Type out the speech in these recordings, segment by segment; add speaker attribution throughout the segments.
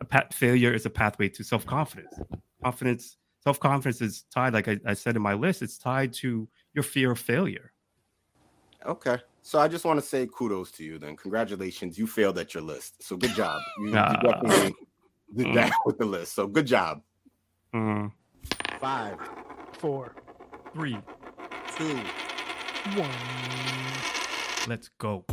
Speaker 1: a pat- failure is a pathway to self confidence. Confidence, self confidence is tied, like I, I said in my list, it's tied to your fear of failure.
Speaker 2: Okay. So I just want to say kudos to you then. Congratulations. You failed at your list. So good job. You, you definitely did that with the list. So good job.
Speaker 1: Mm.
Speaker 2: Five,
Speaker 3: Four,
Speaker 1: Three,
Speaker 2: two,
Speaker 3: one.
Speaker 1: let's go.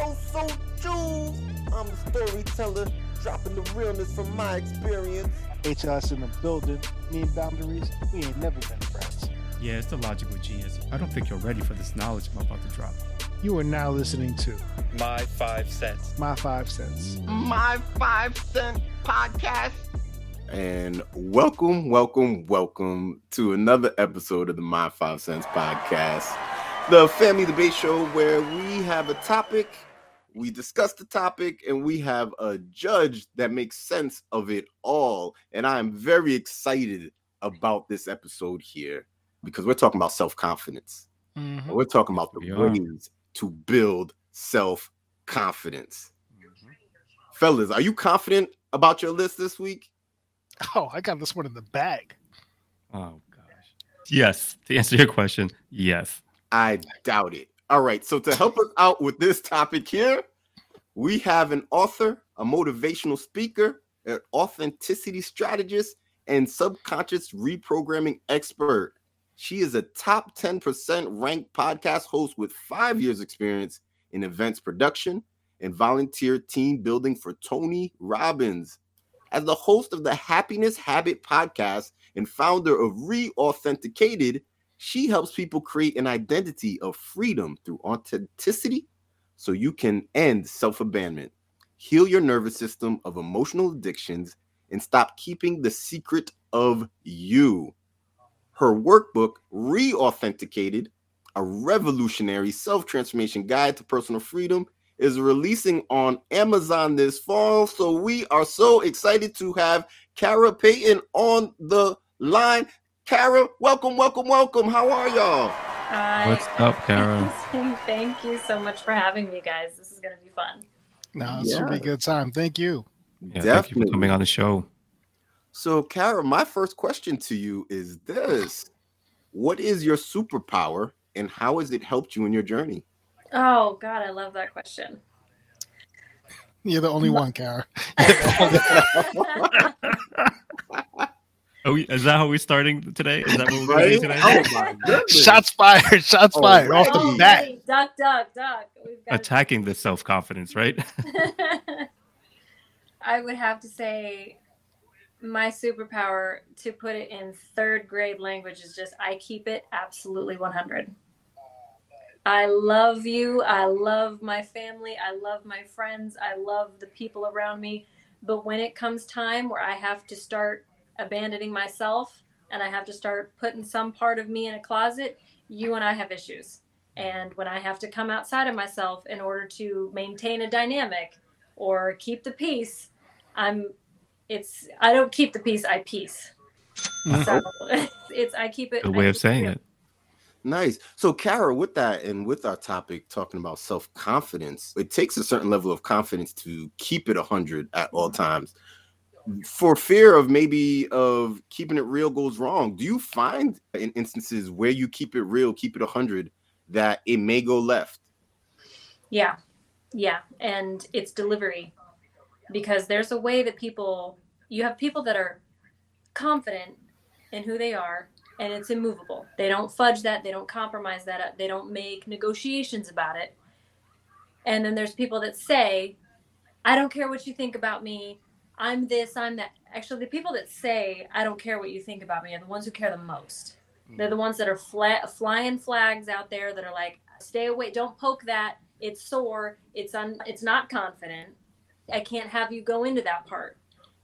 Speaker 4: So so true. I'm the storyteller, dropping the realness from my experience.
Speaker 3: HLS in the building. Me and boundaries, we ain't never been friends.
Speaker 1: Yeah, it's the logical genius. I don't think you're ready for this knowledge I'm about to drop.
Speaker 3: You are now listening to
Speaker 5: My five cents.
Speaker 3: My Five Cents.
Speaker 4: My five cent podcast.
Speaker 2: And welcome, welcome, welcome to another episode of the My Five Cents Podcast, the family debate show where we have a topic, we discuss the topic, and we have a judge that makes sense of it all. And I'm very excited about this episode here because we're talking about self confidence.
Speaker 3: Mhm.
Speaker 2: We're talking about the
Speaker 1: We are.
Speaker 2: ways to build self confidence. Fellas, are you confident about your list this week?
Speaker 3: Oh, I got this one in the bag.
Speaker 1: Oh gosh. Yes. To answer your question, yes.
Speaker 2: I doubt it. All right. So to help us out with this topic here, we have an author, a motivational speaker, an authenticity strategist, and subconscious reprogramming expert. She is a top 10% ranked podcast host with five years experience in events production and volunteer team building for Tony Robbins. As the host of the Happiness Habit podcast and founder of Reauthenticated, she helps people create an identity of freedom through authenticity so you can end self abandonment, heal your nervous system of emotional addictions, and stop keeping the secret of you. Her workbook, Reauthenticated, a revolutionary self transformation guide to personal freedom, is releasing on Amazon this fall. So we are so excited to have Kara Payton on the line. Kara, welcome, welcome, welcome. How are y'all?
Speaker 6: Hi.
Speaker 1: What's up, Kara?
Speaker 6: Thank you so much for having me, guys. This is going to be fun.
Speaker 3: No, it's gonna be a good time. Thank you.
Speaker 1: Yeah, thank you for coming on the show.
Speaker 2: So, Kara, my first question to you is this What is your superpower and how has it helped you in your journey?
Speaker 6: Oh, God, I love that question.
Speaker 3: You're the only one, Kara.
Speaker 1: Oh, Are we, is that how we're starting today? Is that what we're
Speaker 2: Right?
Speaker 1: doing today?
Speaker 2: Oh, my goodness.
Speaker 3: Shots fired. Shots
Speaker 2: Oh,
Speaker 3: fired off
Speaker 6: oh,
Speaker 3: the bat.
Speaker 6: wait, duck, duck, duck. We've got
Speaker 1: Attacking the self confidence, right?
Speaker 6: I would have to say my superpower to put it in third grade language is just I keep it absolutely 100. I love you. I love my family. I love my friends. I love the people around me. But when it comes time where I have to start abandoning myself and I have to start putting some part of me in a closet, you and I have issues. And when I have to come outside of myself in order to maintain a dynamic or keep the peace, I'm it's I don't keep the peace, I peace. Mm-hmm. So it's I keep it
Speaker 1: Good
Speaker 6: I
Speaker 1: way of saying
Speaker 6: real.
Speaker 1: it.
Speaker 2: Nice. So, Kara, with that and with our topic talking about self confidence, it takes a certain level of confidence to keep it 100 at all mm-hmm. times. For fear of maybe of keeping it real goes wrong, do you find in instances where you keep it real, keep it 100, that it may go left?
Speaker 6: Yeah. Yeah. And it's delivery. Because there's a way that people, you have people that are confident in who they are and it's immovable. They don't fudge that. They don't compromise that. They don't make negotiations about it. And then there's people that say, I don't care what you think about me. I'm this, I'm that. Actually, the people that say, I don't care what you think about me are the ones who care the most. They're the ones that are fla- flying flags out there that are like, stay away, don't poke that. It's sore. It's un- it's not confident. I can't have you go into that part.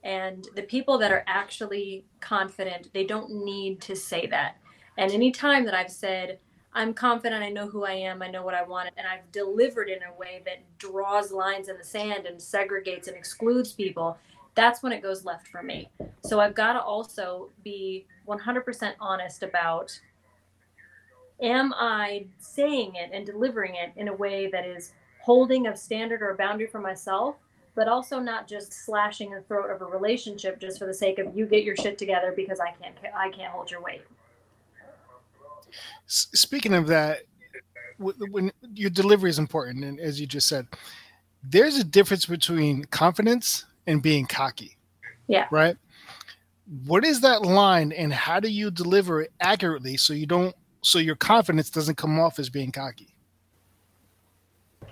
Speaker 6: And the people that are actually confident, they don't need to say that. And any time that I've said, I'm confident, I know who I am, I know what I want, and I've delivered in a way that draws lines in the sand and segregates and excludes people, that's when it goes left for me. So I've got to also be 100% honest about am I saying it and delivering it in a way that is holding a standard or a boundary for myself, but also not just slashing the throat of a relationship just for the sake of you get your shit together because I can't I can't hold your weight.
Speaker 7: Speaking of that, when your delivery is important, and as you just said, there's a difference between confidence and being cocky.
Speaker 6: Yeah.
Speaker 7: Right. What is that line, and how do you deliver it accurately so you don't so your confidence doesn't come off as being cocky?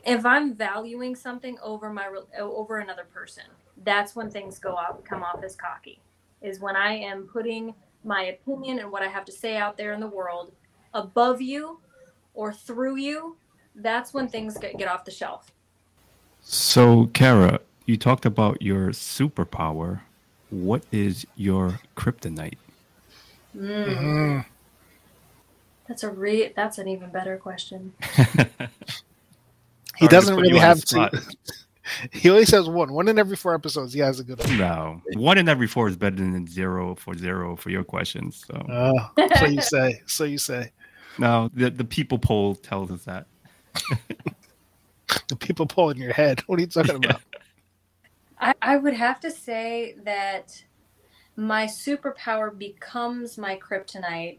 Speaker 6: If I'm valuing something over my uh, over another person, that's when things go out come off as cocky. Is when I am putting my opinion and what I have to say out there in the world above you or through you. That's when things get, get off the shelf.
Speaker 1: So, Kara, you talked about your superpower. What is your kryptonite?
Speaker 6: Mm.
Speaker 7: Mhm.
Speaker 6: That's a re- that's an even better question.
Speaker 7: He
Speaker 1: Sorry
Speaker 7: doesn't really have
Speaker 1: the
Speaker 7: to.
Speaker 1: spot.
Speaker 7: he always has one. One in every four episodes. He has a good one.
Speaker 1: No, one in every four is better than zero for zero for your questions. So,
Speaker 7: Oh, so you say. So you say.
Speaker 1: no, the the people poll tells us that.
Speaker 7: The people poll in your head. What are you talking about?
Speaker 6: I, I would have to say that my superpower becomes my kryptonite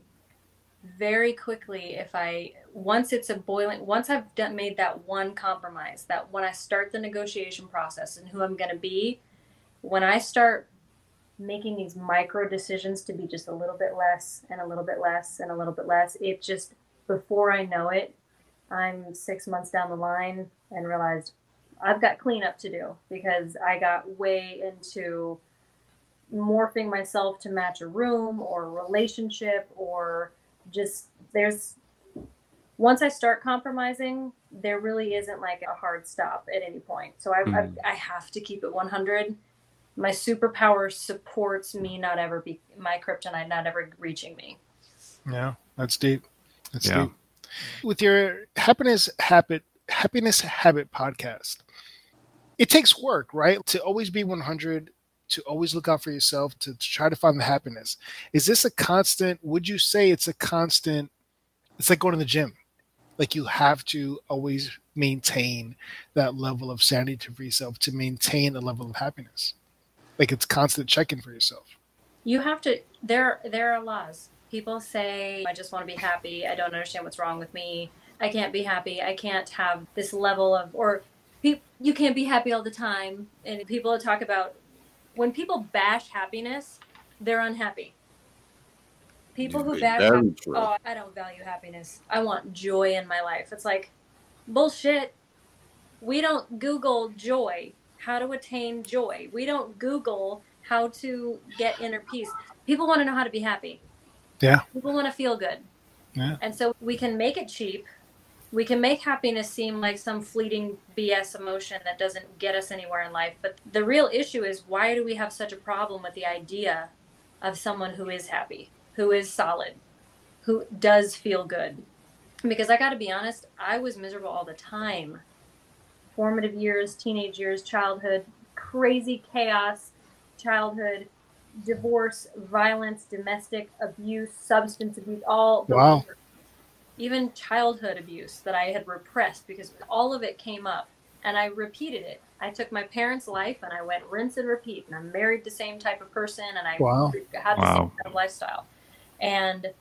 Speaker 6: very quickly if I once it's a boiling once I've done made that one compromise that when I start the negotiation process and who I'm going to be when I start making these micro decisions to be just a little bit less and a little bit less and a little bit less it just before I know it I'm 6 months down the line and realized I've got cleanup to do because I got way into morphing myself to match a room or a relationship or just there's once I start compromising, there really isn't like a hard stop at any point. So I,
Speaker 1: Mm.
Speaker 6: I, I have to keep it 100. My superpower supports me not ever be my kryptonite not ever reaching me.
Speaker 7: Yeah, that's deep. That's
Speaker 1: Yeah.
Speaker 7: deep. With your happiness habit, happiness habit podcast, it takes work, right? To always be 100, to always look out for yourself, to, to try to find the happiness. Is this a constant? Would you say it's a constant? It's like going to the gym. Like you have to always maintain that level of sanity for yourself to maintain a level of happiness. Like it's constant checking for yourself.
Speaker 6: You have to there there are laws. People say I just want to be happy. I don't understand what's wrong with me. I can't be happy. I can't have this level of or pe- you can't be happy all the time. And people talk about when people bash happiness, they're unhappy. People who bash
Speaker 2: true.
Speaker 6: hap- oh, I don't value happiness. I want joy in my life. It's like bullshit. We don't Google joy, how to attain joy. We don't Google how to get inner peace. People want to know how to be happy.
Speaker 7: Yeah.
Speaker 6: People want to feel good.
Speaker 7: Yeah.
Speaker 6: And so we can make it cheap. We can make happiness seem like some fleeting BS emotion that doesn't get us anywhere in life. But the real issue is why do we have such a problem with the idea of someone who is happy, who is solid, who does feel good? Because I got to be honest, I was miserable all the time. Formative years, teenage years, childhood, crazy chaos, childhood, divorce, violence, domestic abuse, substance abuse, all the
Speaker 7: Wow.
Speaker 6: Even childhood abuse that I had repressed because all of it came up and I repeated it. I took my parents' life and I went rinse and repeat and I married the same type of person and I
Speaker 7: Wow.
Speaker 6: had the
Speaker 1: Wow.
Speaker 6: same kind of lifestyle. And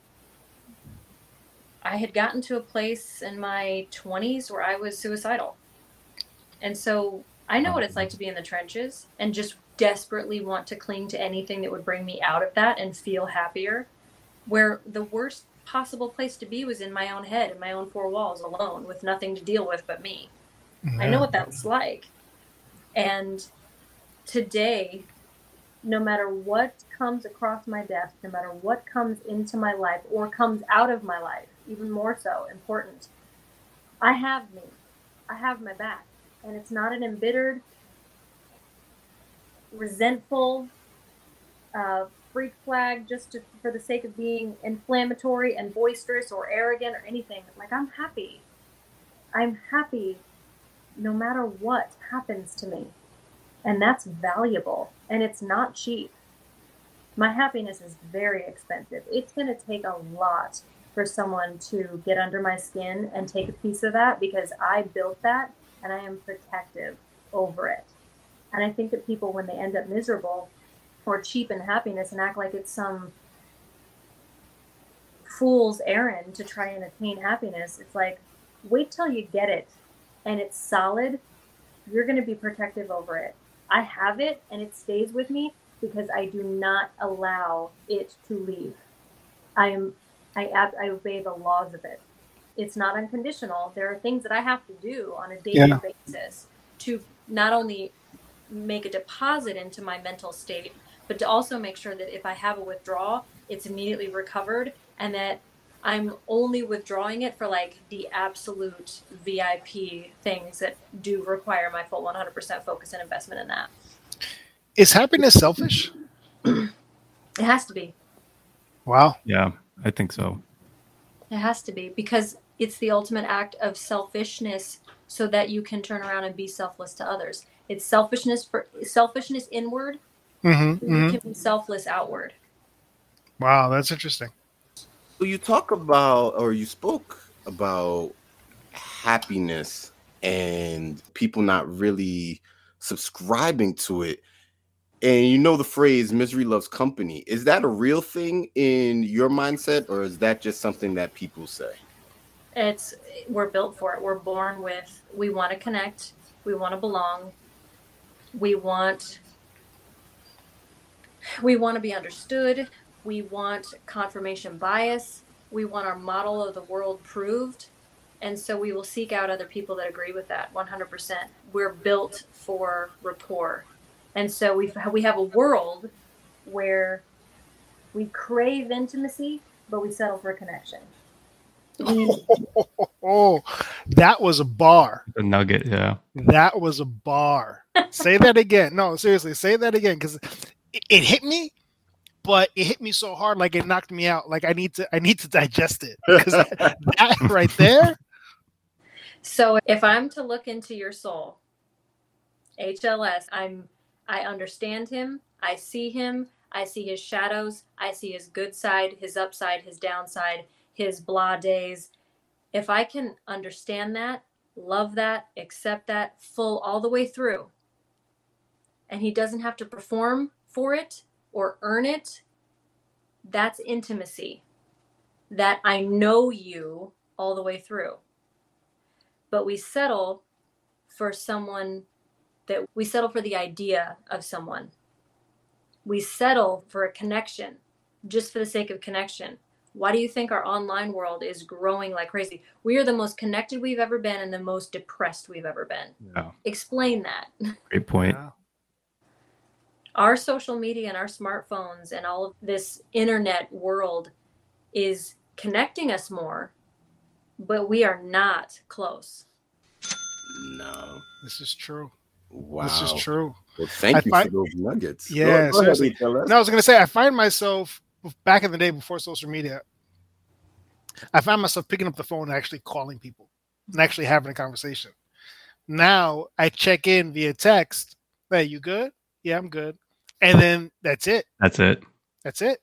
Speaker 6: I had gotten to a place in my 20s where I was suicidal. And so I know what it's like to be in the trenches and just desperately want to cling to anything that would bring me out of that and feel happier. Where the worst possible place to be was in my own head, in my own four walls, alone, with nothing to deal with but me. I know what that's like. And today, no matter what comes across my desk, no matter what comes into my life or comes out of my life, even more so important, I have me. I have my back. And it's not an embittered, resentful, uh, freak flag just to, for the sake of being inflammatory and boisterous or arrogant or anything. Like, I'm happy. I'm happy no matter what happens to me. And that's valuable and it's not cheap. My happiness is very expensive. It's going to take a lot for someone to get under my skin and take a piece of that because I built that and I am protective over it. And I think that people, when they end up miserable or cheapen happiness and act like it's some fool's errand to try and attain happiness, it's like, wait till you get it and it's solid. You're going to be protective over it. I have it and it stays with me because I do not allow it to leave. I am, I, ab- I obey the laws of it. It's not unconditional. There are things that I have to do on a daily
Speaker 7: Yeah.
Speaker 6: basis to not only make a deposit into my mental state, but to also make sure that if I have a withdrawal, it's immediately recovered and that I'm only withdrawing it for like the absolute VIP things that do require my full 100% focus and investment in that.
Speaker 7: Is happiness selfish?
Speaker 6: It has to be.
Speaker 7: Wow.
Speaker 1: Yeah, I think so.
Speaker 6: It has to be because it's the ultimate act of selfishness so that you can turn around and be selfless to others. It's selfishness for selfishness inward,
Speaker 7: Mm-hmm,
Speaker 6: so you can be selfless outward.
Speaker 7: Wow, that's interesting.
Speaker 2: So you talk about, or you spoke about happiness and people not really subscribing to it. And you know the phrase misery loves company. Is that a real thing in your mindset, or is that just something that people say?
Speaker 6: It's we're built for it. We're born with we want to connect, we want to belong, we want we want to be understood, we want confirmation bias, we want our model of the world proved, and so we will seek out other people that agree with that 100%. We're built for rapport. And so we we have a world where we crave intimacy, but we settle for connection.
Speaker 7: Oh, that was a bar.
Speaker 1: The nugget, yeah.
Speaker 7: That was a bar. say that again. No, seriously, say that again because it, it hit me, but it hit me so hard, like it knocked me out. Like I need to, I need to digest it. 'Cause that, that right there,
Speaker 6: So if I'm to look into your soul, HLS, I'm I understand him, I see him, I see his shadows, I see his good side, his upside, his downside, his blah days. If I can understand that, love that, accept that full all the way through, and he doesn't have to perform for it or earn it, that's intimacy. That I know you all the way through but we settle for someone that we settle for the idea of someone. We settle for a connection just for the sake of connection. Why do you think our online world is growing like crazy? We are the most connected we've ever been and the most depressed we've ever been.
Speaker 1: Yeah,
Speaker 6: Explain that.
Speaker 1: great point.
Speaker 6: Our social media and our smartphones and all of this internet world is connecting us more, but we are not close.
Speaker 2: No.
Speaker 7: this is true.
Speaker 2: Wow.
Speaker 7: This is true.
Speaker 2: Well, thank
Speaker 7: I
Speaker 2: you
Speaker 7: find-
Speaker 2: for those nuggets. Go-
Speaker 7: Yeah,
Speaker 2: go ahead,
Speaker 7: No, I was gonna say I find myself back in the day before social media. I found myself picking up the phone and actually calling people and actually having a conversation. Now I check in via text. Hey, you good? Yeah, I'm good. And then that's it.
Speaker 1: That's it.
Speaker 7: That's it.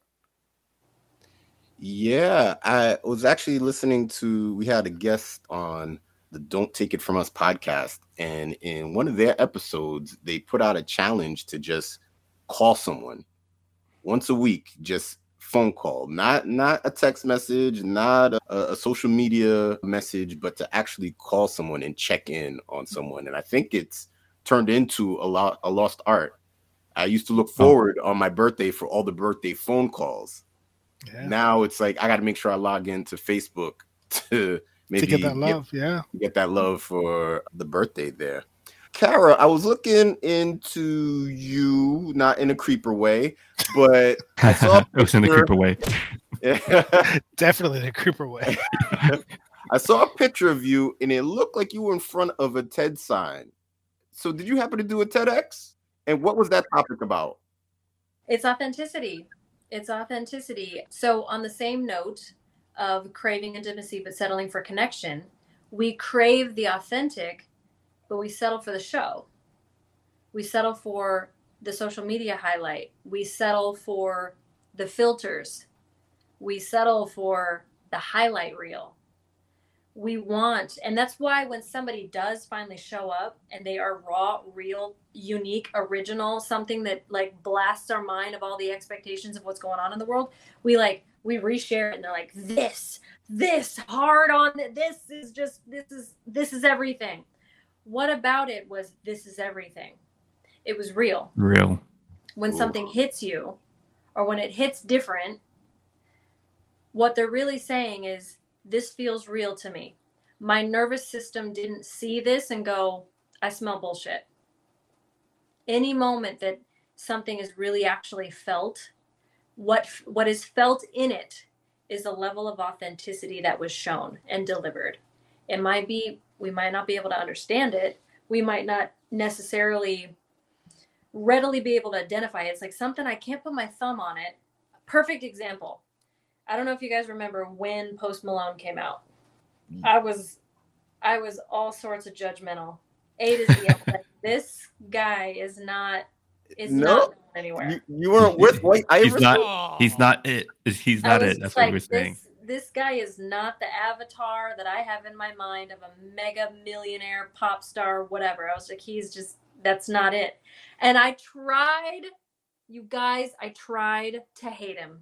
Speaker 2: Yeah, I was actually listening to. We had a guest on the "Don't Take It From Us" podcast, and in one of their episodes, they put out a challenge to just call someone once a week, just phone call, not not a text message, not a, a social media message, but to actually call someone and check in on someone. And I think it's turned into a lot a lost art. I used to look oh. forward on my birthday for all the birthday phone calls
Speaker 7: Yeah.
Speaker 2: now it's like I got to make sure I log into Facebook to maybe
Speaker 7: to get that love. yeah.
Speaker 2: get that love for the birthday there. Kara, I was looking into you, not in a creeper way, but I saw a
Speaker 1: it was in the creeper way.
Speaker 7: Definitely in the creeper way.
Speaker 2: I saw a picture of you, and it looked like you were in front of a TED sign. So, did you happen to do a TEDx? And what was that topic about?
Speaker 6: It's authenticity. It's authenticity. So, on the same note of craving intimacy but settling for connection, we crave the authentic, but we settle for the show. We settle for the social media highlight. We settle for the filters. We settle for the highlight reel. We want and that's why when somebody does finally show up and they are raw real unique original something that like blasts our mind of all the expectations of what's going on in the world we like we reshare it and they're like this this hard on this is just this is this is everything what about it was this is everything it was real
Speaker 1: Real.
Speaker 6: when
Speaker 2: Ooh.
Speaker 6: something hits you or when it hits different, what they're really saying is, This feels real to me. My nervous system didn't see this and go, I smell bullshit. Any moment that something is really actually felt, what what is felt in it is a level of authenticity that was shown and delivered. It might be we might not be able to understand it. We might not necessarily readily be able to identify it. It's like something I can't put my thumb on it. Perfect example. I don't know if you guys remember when Post Malone came out. Mm. I was I was all sorts of judgmental. A to Z. I was like, this guy is not is
Speaker 2: No.
Speaker 6: not anywhere.
Speaker 2: You, you weren't with White
Speaker 1: He's not. He's not it. He's not it. That's
Speaker 6: just
Speaker 1: what
Speaker 6: like,
Speaker 1: we're saying.
Speaker 6: This, this guy is not the avatar that I have in my mind of a mega millionaire pop star, whatever. I was like, he's just that's not it. And I tried, you guys, I tried to hate him.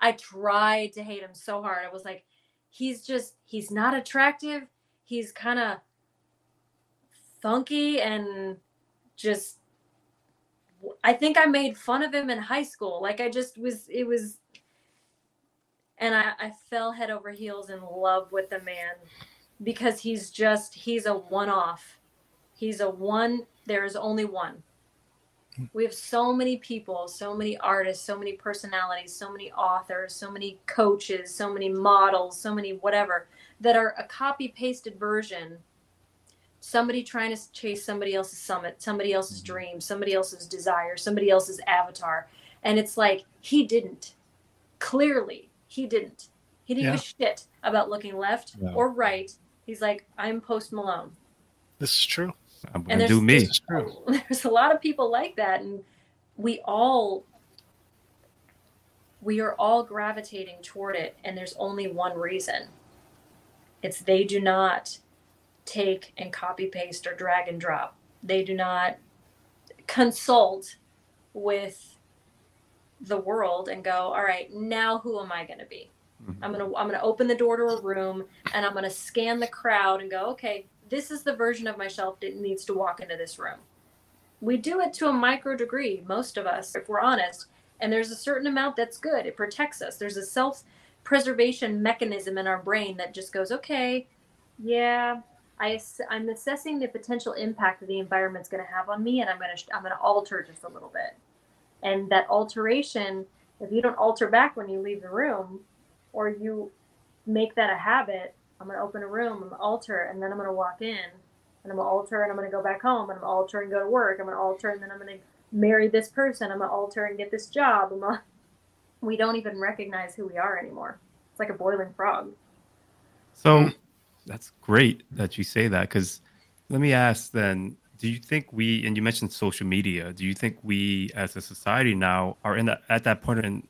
Speaker 6: I tried to hate him so hard. I was like, he's just he's not attractive. He's kind of funky and just I think I made fun of him in high school. Like I just was it was and I, I fell head over heels in love with the man because he's just he's a one off. He's a one there is only one. We have so many people, so many artists, so many personalities, so many authors, so many coaches, so many models, so many whatever that are a copy pasted version somebody trying to chase somebody else's summit, somebody else's mm-hmm. dream, somebody else's desire, somebody else's avatar. And it's like he didn't. Clearly, he didn't. He didn't give a shit about looking left
Speaker 8: No.
Speaker 6: or right. He's like, I'm Post Malone.
Speaker 7: This is true.
Speaker 1: I'm
Speaker 6: And
Speaker 1: gonna
Speaker 6: there's-
Speaker 1: do me.
Speaker 7: True.
Speaker 6: There's a lot of people like that, and we all we are all gravitating toward it, and there's only one reason. It's they do not take and copy paste or drag and drop. They do not consult with the world and go, all right, now who am I going to be?
Speaker 1: Mhm.
Speaker 6: I'm gonna I'm gonna open the door to a room and I'm gonna scan the crowd and go, okay, this is the version of myself that needs to walk into this room. We do it to a micro degree, most of us, if we're honest. And there's a certain amount that's good. It protects us. There's a self preservation mechanism in our brain that just goes, okay, yeah, I, I'm assessing the potential impact that the environment's going to have on me, and I'm going to I'm going to alter just a little bit. And that alteration, if you don't alter back when you leave the room, or you make that a habit, I'm going to open a room, I'm going to alter, and then I'm going to walk in, and I'm going to alter, and I'm going to go back home, and I'm going to alter and go to work. I'm going to alter, and then I'm going to marry this person. I'm going to alter and get this job. Gonna... We don't even recognize who we are anymore. It's like a boiling frog.
Speaker 1: So that's great that you say that because let me ask then do you think we and you mentioned social media do you think we as a society now are in that at that point in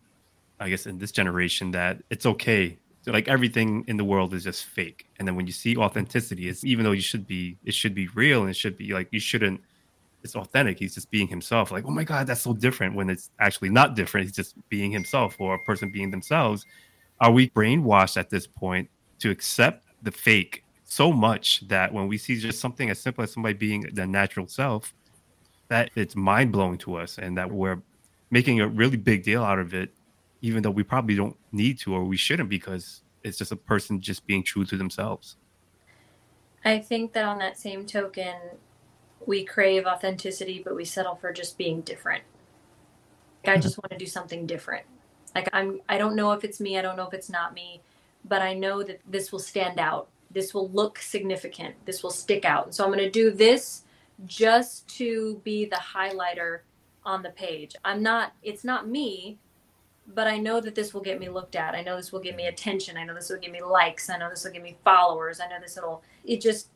Speaker 1: i guess in this generation that it's okay like everything in the world is just fake. And then when you see authenticity it's even though you should be it should be real and it should be like you shouldn't it's authentic. He's just being himself. Like oh my god that's so different when it's actually not different. He's just being himself or a person being themselves. Are we brainwashed at this point to accept the fake so much that when we see just something as simple as somebody being their natural self, that it's mind blowing to us, and that we're making a really big deal out of it, even though we probably don't need to or we shouldn't because it's just a person just being true to themselves.
Speaker 6: I think that on that same token, we crave authenticity, but we settle for just being different. Like, I mm-hmm. just want to do something different. Like I'm I don't know if it's me, I don't know if it's not me, but I know that this will stand out. This will look significant. This will stick out. And so I'm going to do this just to be the highlighter on the page. I'm not it's not me, but I know that this will get me looked at. I know this will give me attention. I know this will give me likes. I know this will give me followers. I know this will it just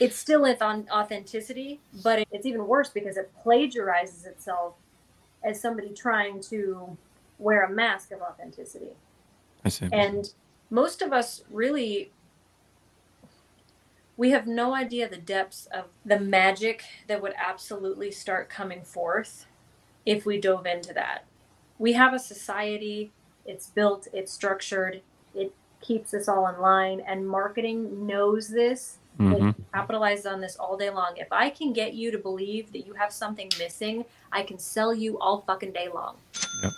Speaker 6: it's still on authenticity, but it's even worse because it plagiarizes itself as somebody trying to wear a mask of authenticity.
Speaker 1: I see.
Speaker 6: And most of us really we have no idea the depths of the magic that would absolutely start coming forth if we dove into that. We have a society, it's built, it's structured, it keeps us all in line, and marketing knows this.
Speaker 1: Mhm.
Speaker 6: They capitalize on this all day long. If I can get you to believe that you have something missing, I can sell you all fucking day long.
Speaker 1: Yep.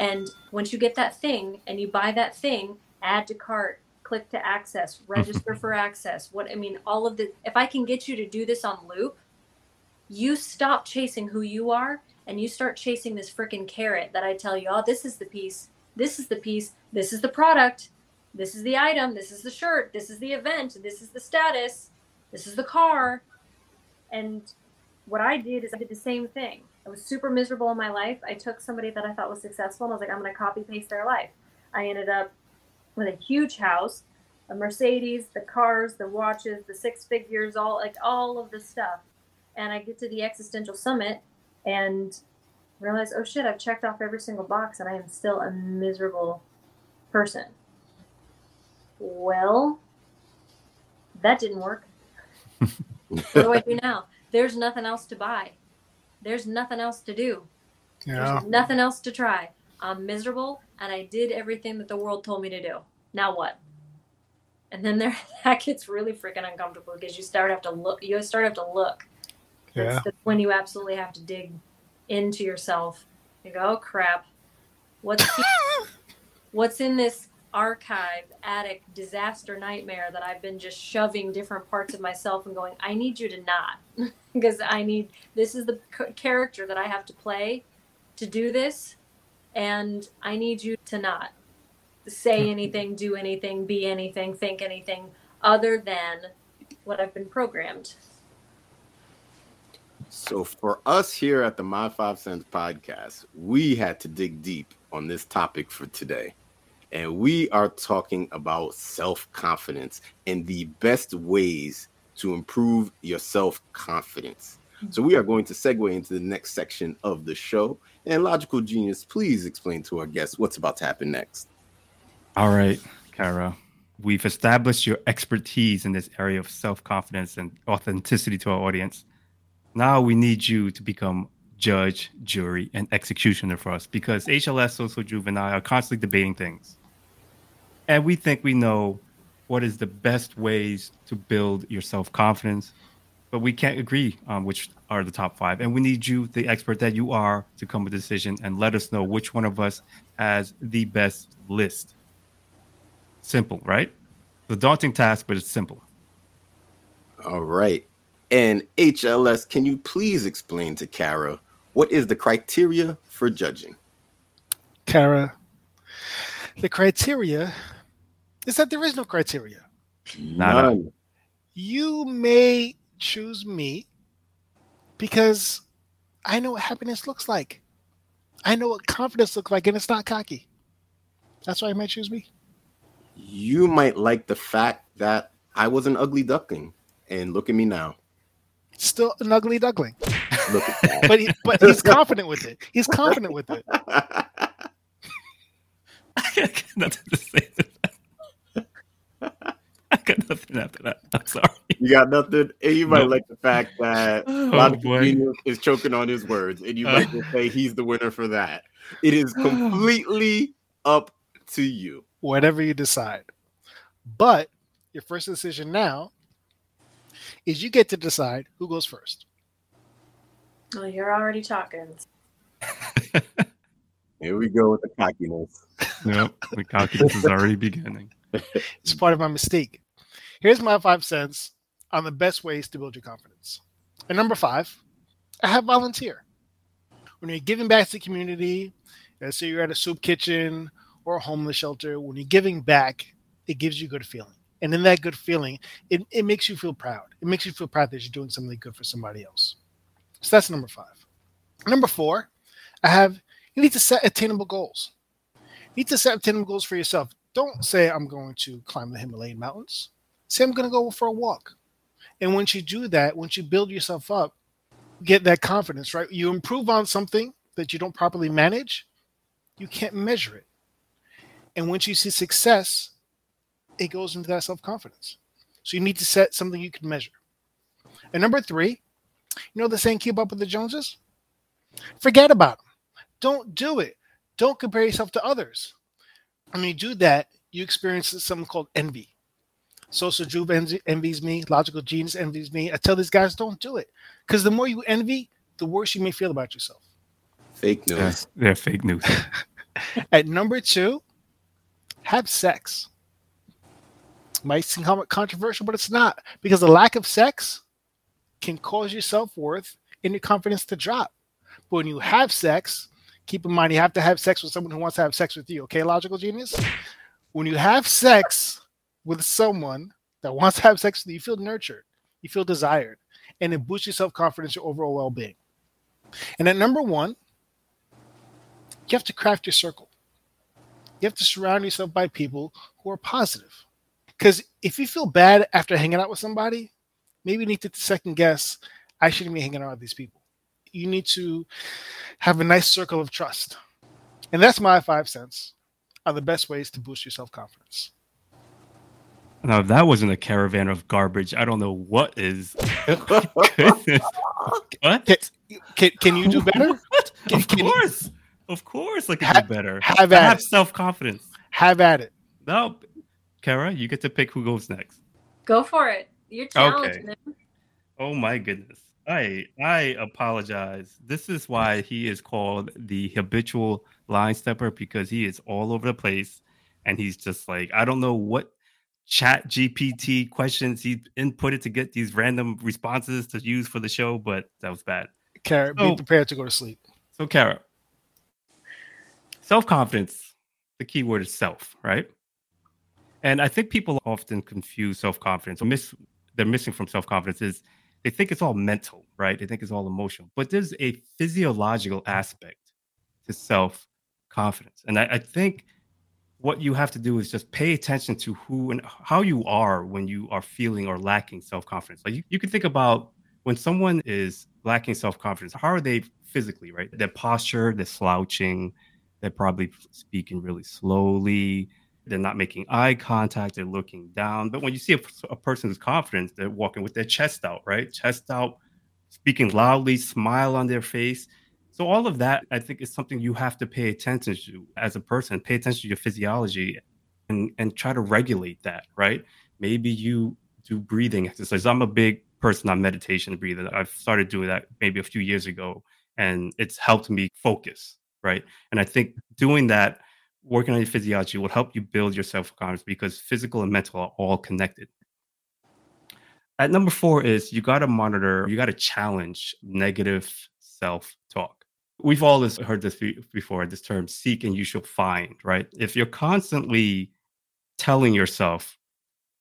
Speaker 6: And once you get that thing and you buy that thing, add to cart, click to access, register for access. What I mean, all of the if I can get you to do this on loop, you stop chasing who you are and you start chasing this freaking carrot that I tell you, oh, this is the piece, this is the piece, this is the product, this is the item, this is the shirt, this is the event, this is the status, this is the car. And what I did is I did the same thing. I was super miserable in my life. I took somebody that I thought was successful and I was like, I'm going to copy paste their life. I ended up with a huge house, a Mercedes, the cars, the watches, the six figures, all like all of the stuff. And I get to the existential summit and realize, oh shit, I've checked off every single box and I am still a miserable person. Well, that didn't work. what do I do now? There's nothing else to buy. There's nothing else to do.
Speaker 7: Yeah.
Speaker 6: There's nothing else to try. I'm miserable and I did everything that the world told me to do. Now what? And then there that gets really freaking uncomfortable because you start have to look you start have to look.
Speaker 7: Yeah.
Speaker 6: That's, when you absolutely have to dig into yourself. You go, oh crap. What's what's in this archive attic disaster nightmare that I've been just shoving different parts of myself and going, I need you to not because I need this is the c- character that I have to play to do this and I need you to not say hmm. anything, do anything, be anything, think anything other than what I've been programmed.
Speaker 2: So for us here at the My Five Cents podcast, we had to dig deep on this topic for today. And we are talking about self-confidence and the best ways to improve your self-confidence. So we are going to segue into the next section of the show. And Logical Genius, please explain to our guests what's about to happen next.
Speaker 1: All right, Kara. We've established your expertise in this area of self confidence and authenticity to our audience. Now we need you to become judge, jury, and executioner for us because HLS, Social Juvenile are constantly debating things. And we think we know what is the best ways to build your self confidence, but we can't agree on which are the top five. And we need you, the expert that you are, to come with a decision and let us know which one of us has the best list. Simple, right? The daunting task, but it's simple.
Speaker 2: All right. And HLS, can you please explain to Kara what is the criteria for judging?
Speaker 7: Kara, the criteria is that there is no criteria.
Speaker 1: Not
Speaker 2: None.
Speaker 7: You may choose me because I know what happiness looks like. I know what confidence looks like, and it's not cocky. That's why you might choose me.
Speaker 2: You might like the fact that I was an ugly duckling, and look at me now.
Speaker 7: Still an ugly duckling,
Speaker 2: Look at that.
Speaker 7: but he, but he's confident with it. He's confident with it.
Speaker 1: I got nothing to say to that. I got nothing after that. I'm sorry.
Speaker 2: you got nothing. And you might
Speaker 1: Nope.
Speaker 2: like the fact that
Speaker 1: Oh, boy.
Speaker 2: Is choking on his words, and you
Speaker 1: Uh.
Speaker 2: might just say he's the winner for that. It is completely up to you.
Speaker 7: Whatever you decide. But your first decision now is you get to decide who goes first.
Speaker 6: Oh, you're already talking.
Speaker 2: Here we go with the cockiness.
Speaker 1: Yep, the cockiness is already beginning.
Speaker 7: It's part of my mystique. Here's my five cents on the best ways to build your confidence. And number five, I have volunteer. When you're giving back to the community, let's say you're at a soup kitchen or a homeless shelter, when you're giving back, it gives you a good feeling. And in that good feeling, it, it makes you feel proud. It makes you feel proud that you're doing something good for somebody else. So that's number five. Number four, I have you need to set attainable goals. You need to set attainable goals for yourself. Don't say I'm going to climb the Himalayan mountains. Say I'm going to go for a walk. And once you do that, once you build yourself up, get that confidence, right? You improve on something that you don't properly manage, you can't measure it. And once you see success, it goes into that self confidence. So you need to set something you can measure. And number three, you know the saying, keep up with the Joneses? Forget about them. Don't do it. Don't compare yourself to others. When you do that, you experience something called envy. Social Juve envies me. Logical Genius envies me. I tell these guys, don't do it. Because the more you envy, the worse you may feel about yourself.
Speaker 2: Fake news.
Speaker 1: Yeah, they're fake news.
Speaker 7: At number two, have sex. Might seem controversial, but it's not because the lack of sex can cause your self worth and your confidence to drop. But when you have sex, keep in mind you have to have sex with someone who wants to have sex with you. Okay, logical genius. When you have sex with someone that wants to have sex with you, you feel nurtured, you feel desired, and it boosts your self confidence, your overall well being. And at number one, you have to craft your circle. You have to surround yourself by people who are positive. Because if you feel bad after hanging out with somebody, maybe you need to second guess I shouldn't be hanging out with these people. You need to have a nice circle of trust. And that's my five cents on the best ways to boost your self confidence.
Speaker 1: Now, if that wasn't a caravan of garbage, I don't know what is. what?
Speaker 7: Can, can, can, you do better?
Speaker 1: Can, of course. of course I can
Speaker 7: have,
Speaker 1: do better.
Speaker 7: Have
Speaker 1: I have
Speaker 7: it.
Speaker 1: self confidence.
Speaker 7: Have at it.
Speaker 1: No, Kara, you get to pick who goes next.
Speaker 6: Go for it. You're challenging
Speaker 1: Okay.
Speaker 6: him.
Speaker 1: Oh my goodness. I I apologize. This is why he is called the habitual line stepper because he is all over the place and he's just like I don't know what chat GPT questions he inputted to get these random responses to use for the show, but that was bad.
Speaker 7: Kara,
Speaker 1: Oh.
Speaker 7: be prepared to go to sleep.
Speaker 1: So Kara, self-confidence, the key word is self, right? And I think people often confuse self-confidence or miss they're missing from self-confidence is they think it's all mental, right? They think it's all emotional. But there's a physiological aspect to self-confidence. And I, I think what you have to do is just pay attention to who and how you are when you are feeling or lacking self-confidence. Like you, you can think about when someone is lacking self-confidence, how are they physically, right? Their posture, they're slouching, they're probably speaking really slowly, they're not making eye contact, they're looking down. But when you see a, a person who's confident, they're walking with their chest out, right? Chest out, speaking loudly, smile on their face. So all of that, I think, is something you have to pay attention to as a person. Pay attention to your physiology, and and try to regulate that. Right? Maybe you do breathing exercises. I'm a big person on meditation and breathing. I've started doing that maybe a few years ago, and it's helped me focus. Right? And I think doing that, working on your physiology, will help you build your self confidence because physical and mental are all connected. At number four is you got to monitor, you got to challenge negative self talk. We've all heard this before this term seek and you shall find, right? If you're constantly telling yourself,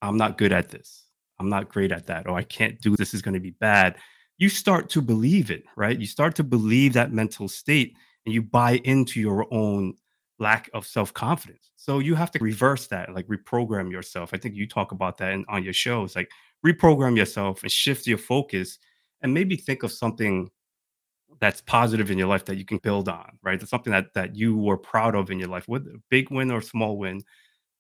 Speaker 1: I'm not good at this, I'm not great at that, or I can't do this is going to be bad, you start to believe it, right? You start to believe that mental state and you buy into your own lack of self confidence. So you have to reverse that, like reprogram yourself. I think you talk about that in, on your shows, like reprogram yourself and shift your focus and maybe think of something that's positive in your life that you can build on, right? That's something that that you were proud of in your life, whether big win or small win.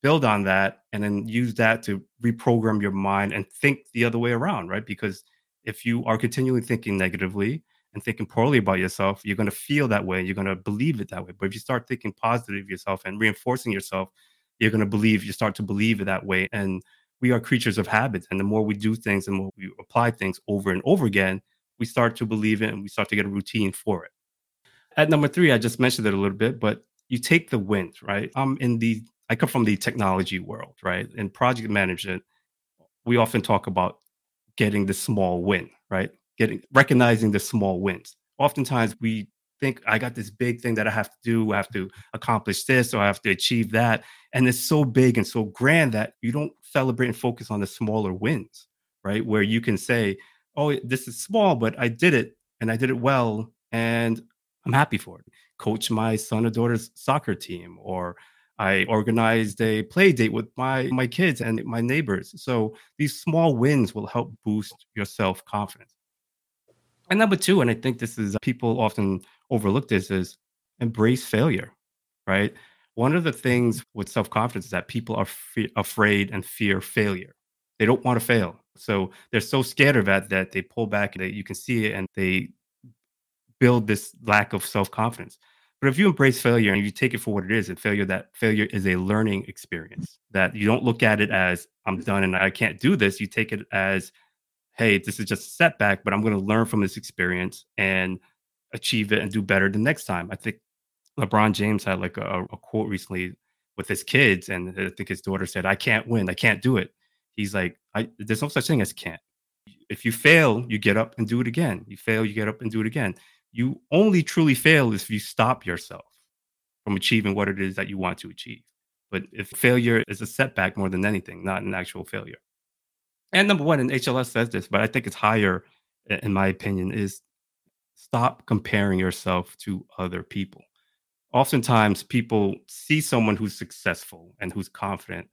Speaker 1: Build on that and then use that to reprogram your mind and think the other way around, right? Because if you are continually thinking negatively and thinking poorly about yourself, you're going to feel that way. You're going to believe it that way. But if you start thinking positive of yourself and reinforcing yourself, you're going to believe, you start to believe it that way. And we are creatures of habits. And the more we do things and more we apply things over and over again, we start to believe it and we start to get a routine for it. At number three, I just mentioned it a little bit, but you take the wins, right? I'm in the, I come from the technology world, right? In project management, we often talk about getting the small win, right? Getting, recognizing the small wins. Oftentimes we think I got this big thing that I have to do, I have to accomplish this or I have to achieve that. And it's so big and so grand that you don't celebrate and focus on the smaller wins, right? Where you can say, oh, this is small, but I did it and I did it well and I'm happy for it. Coach my son or daughter's soccer team, or I organized a play date with my my kids and my neighbors. So these small wins will help boost your self confidence. And number two, and I think this is uh, people often overlook this is embrace failure, right? One of the things with self confidence is that people are fe- afraid and fear failure. They don't want to fail. So they're so scared of that that they pull back that you can see it and they build this lack of self-confidence. But if you embrace failure and you take it for what it is, and failure that failure is a learning experience, that you don't look at it as I'm done and I can't do this. You take it as, hey, this is just a setback, but I'm going to learn from this experience and achieve it and do better the next time. I think LeBron James had like a, a quote recently with his kids, and I think his daughter said, I can't win, I can't do it. He's like, there's no such thing as can't. If you fail, you get up and do it again. You fail, you get up and do it again. You only truly fail if you stop yourself from achieving what it is that you want to achieve. But if failure is a setback more than anything, not an actual failure. And number one, and HLS says this, but I think it's higher, in my opinion, is stop comparing yourself to other people. Oftentimes, people see someone who's successful and who's confident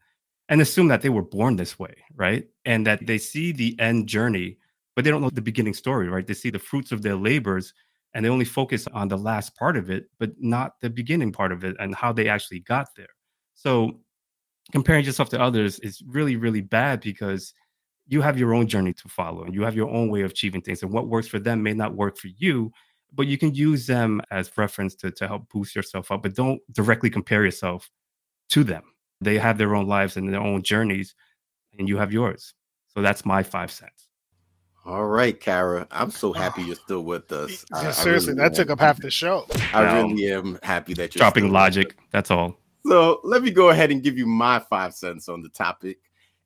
Speaker 1: and assume that they were born this way, right? And that they see the end journey, but they don't know the beginning story, right? They see the fruits of their labors and they only focus on the last part of it, but not the beginning part of it and how they actually got there. So comparing yourself to others is really, really bad because you have your own journey to follow and you have your own way of achieving things. And what works for them may not work for you, but you can use them as reference to, to help boost yourself up, but don't directly compare yourself to them they have their own lives and their own journeys, and you have yours. So that's my five cents.
Speaker 2: All right, Kara. I'm so ah. happy you're still with us.
Speaker 7: I, Seriously, I really that took up half the show.
Speaker 2: I really am happy that you're
Speaker 1: dropping logic. That's all.
Speaker 2: So let me go ahead and give you my five cents on the topic.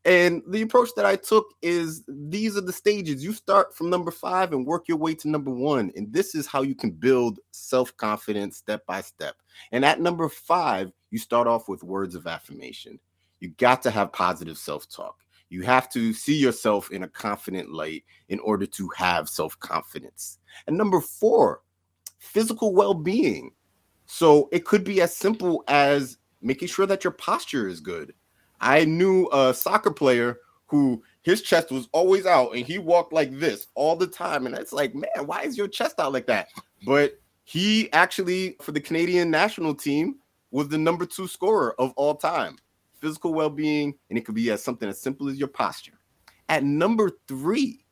Speaker 2: And the approach that I took is these are the stages. You start from number five and work your way to number one. And this is how you can build self confidence step by step. And at number five, you start off with words of affirmation. You got to have positive self talk. You have to see yourself in a confident light in order to have self confidence. And number four, physical well being. So it could be as simple as making sure that your posture is good I knew a soccer player who his chest was always out and he walked like this all the time. And it's like, man, why is your chest out like that? But he actually, for the Canadian national team, was the number two scorer of all time. Physical well being, and it could be as something as simple as your posture. At number three,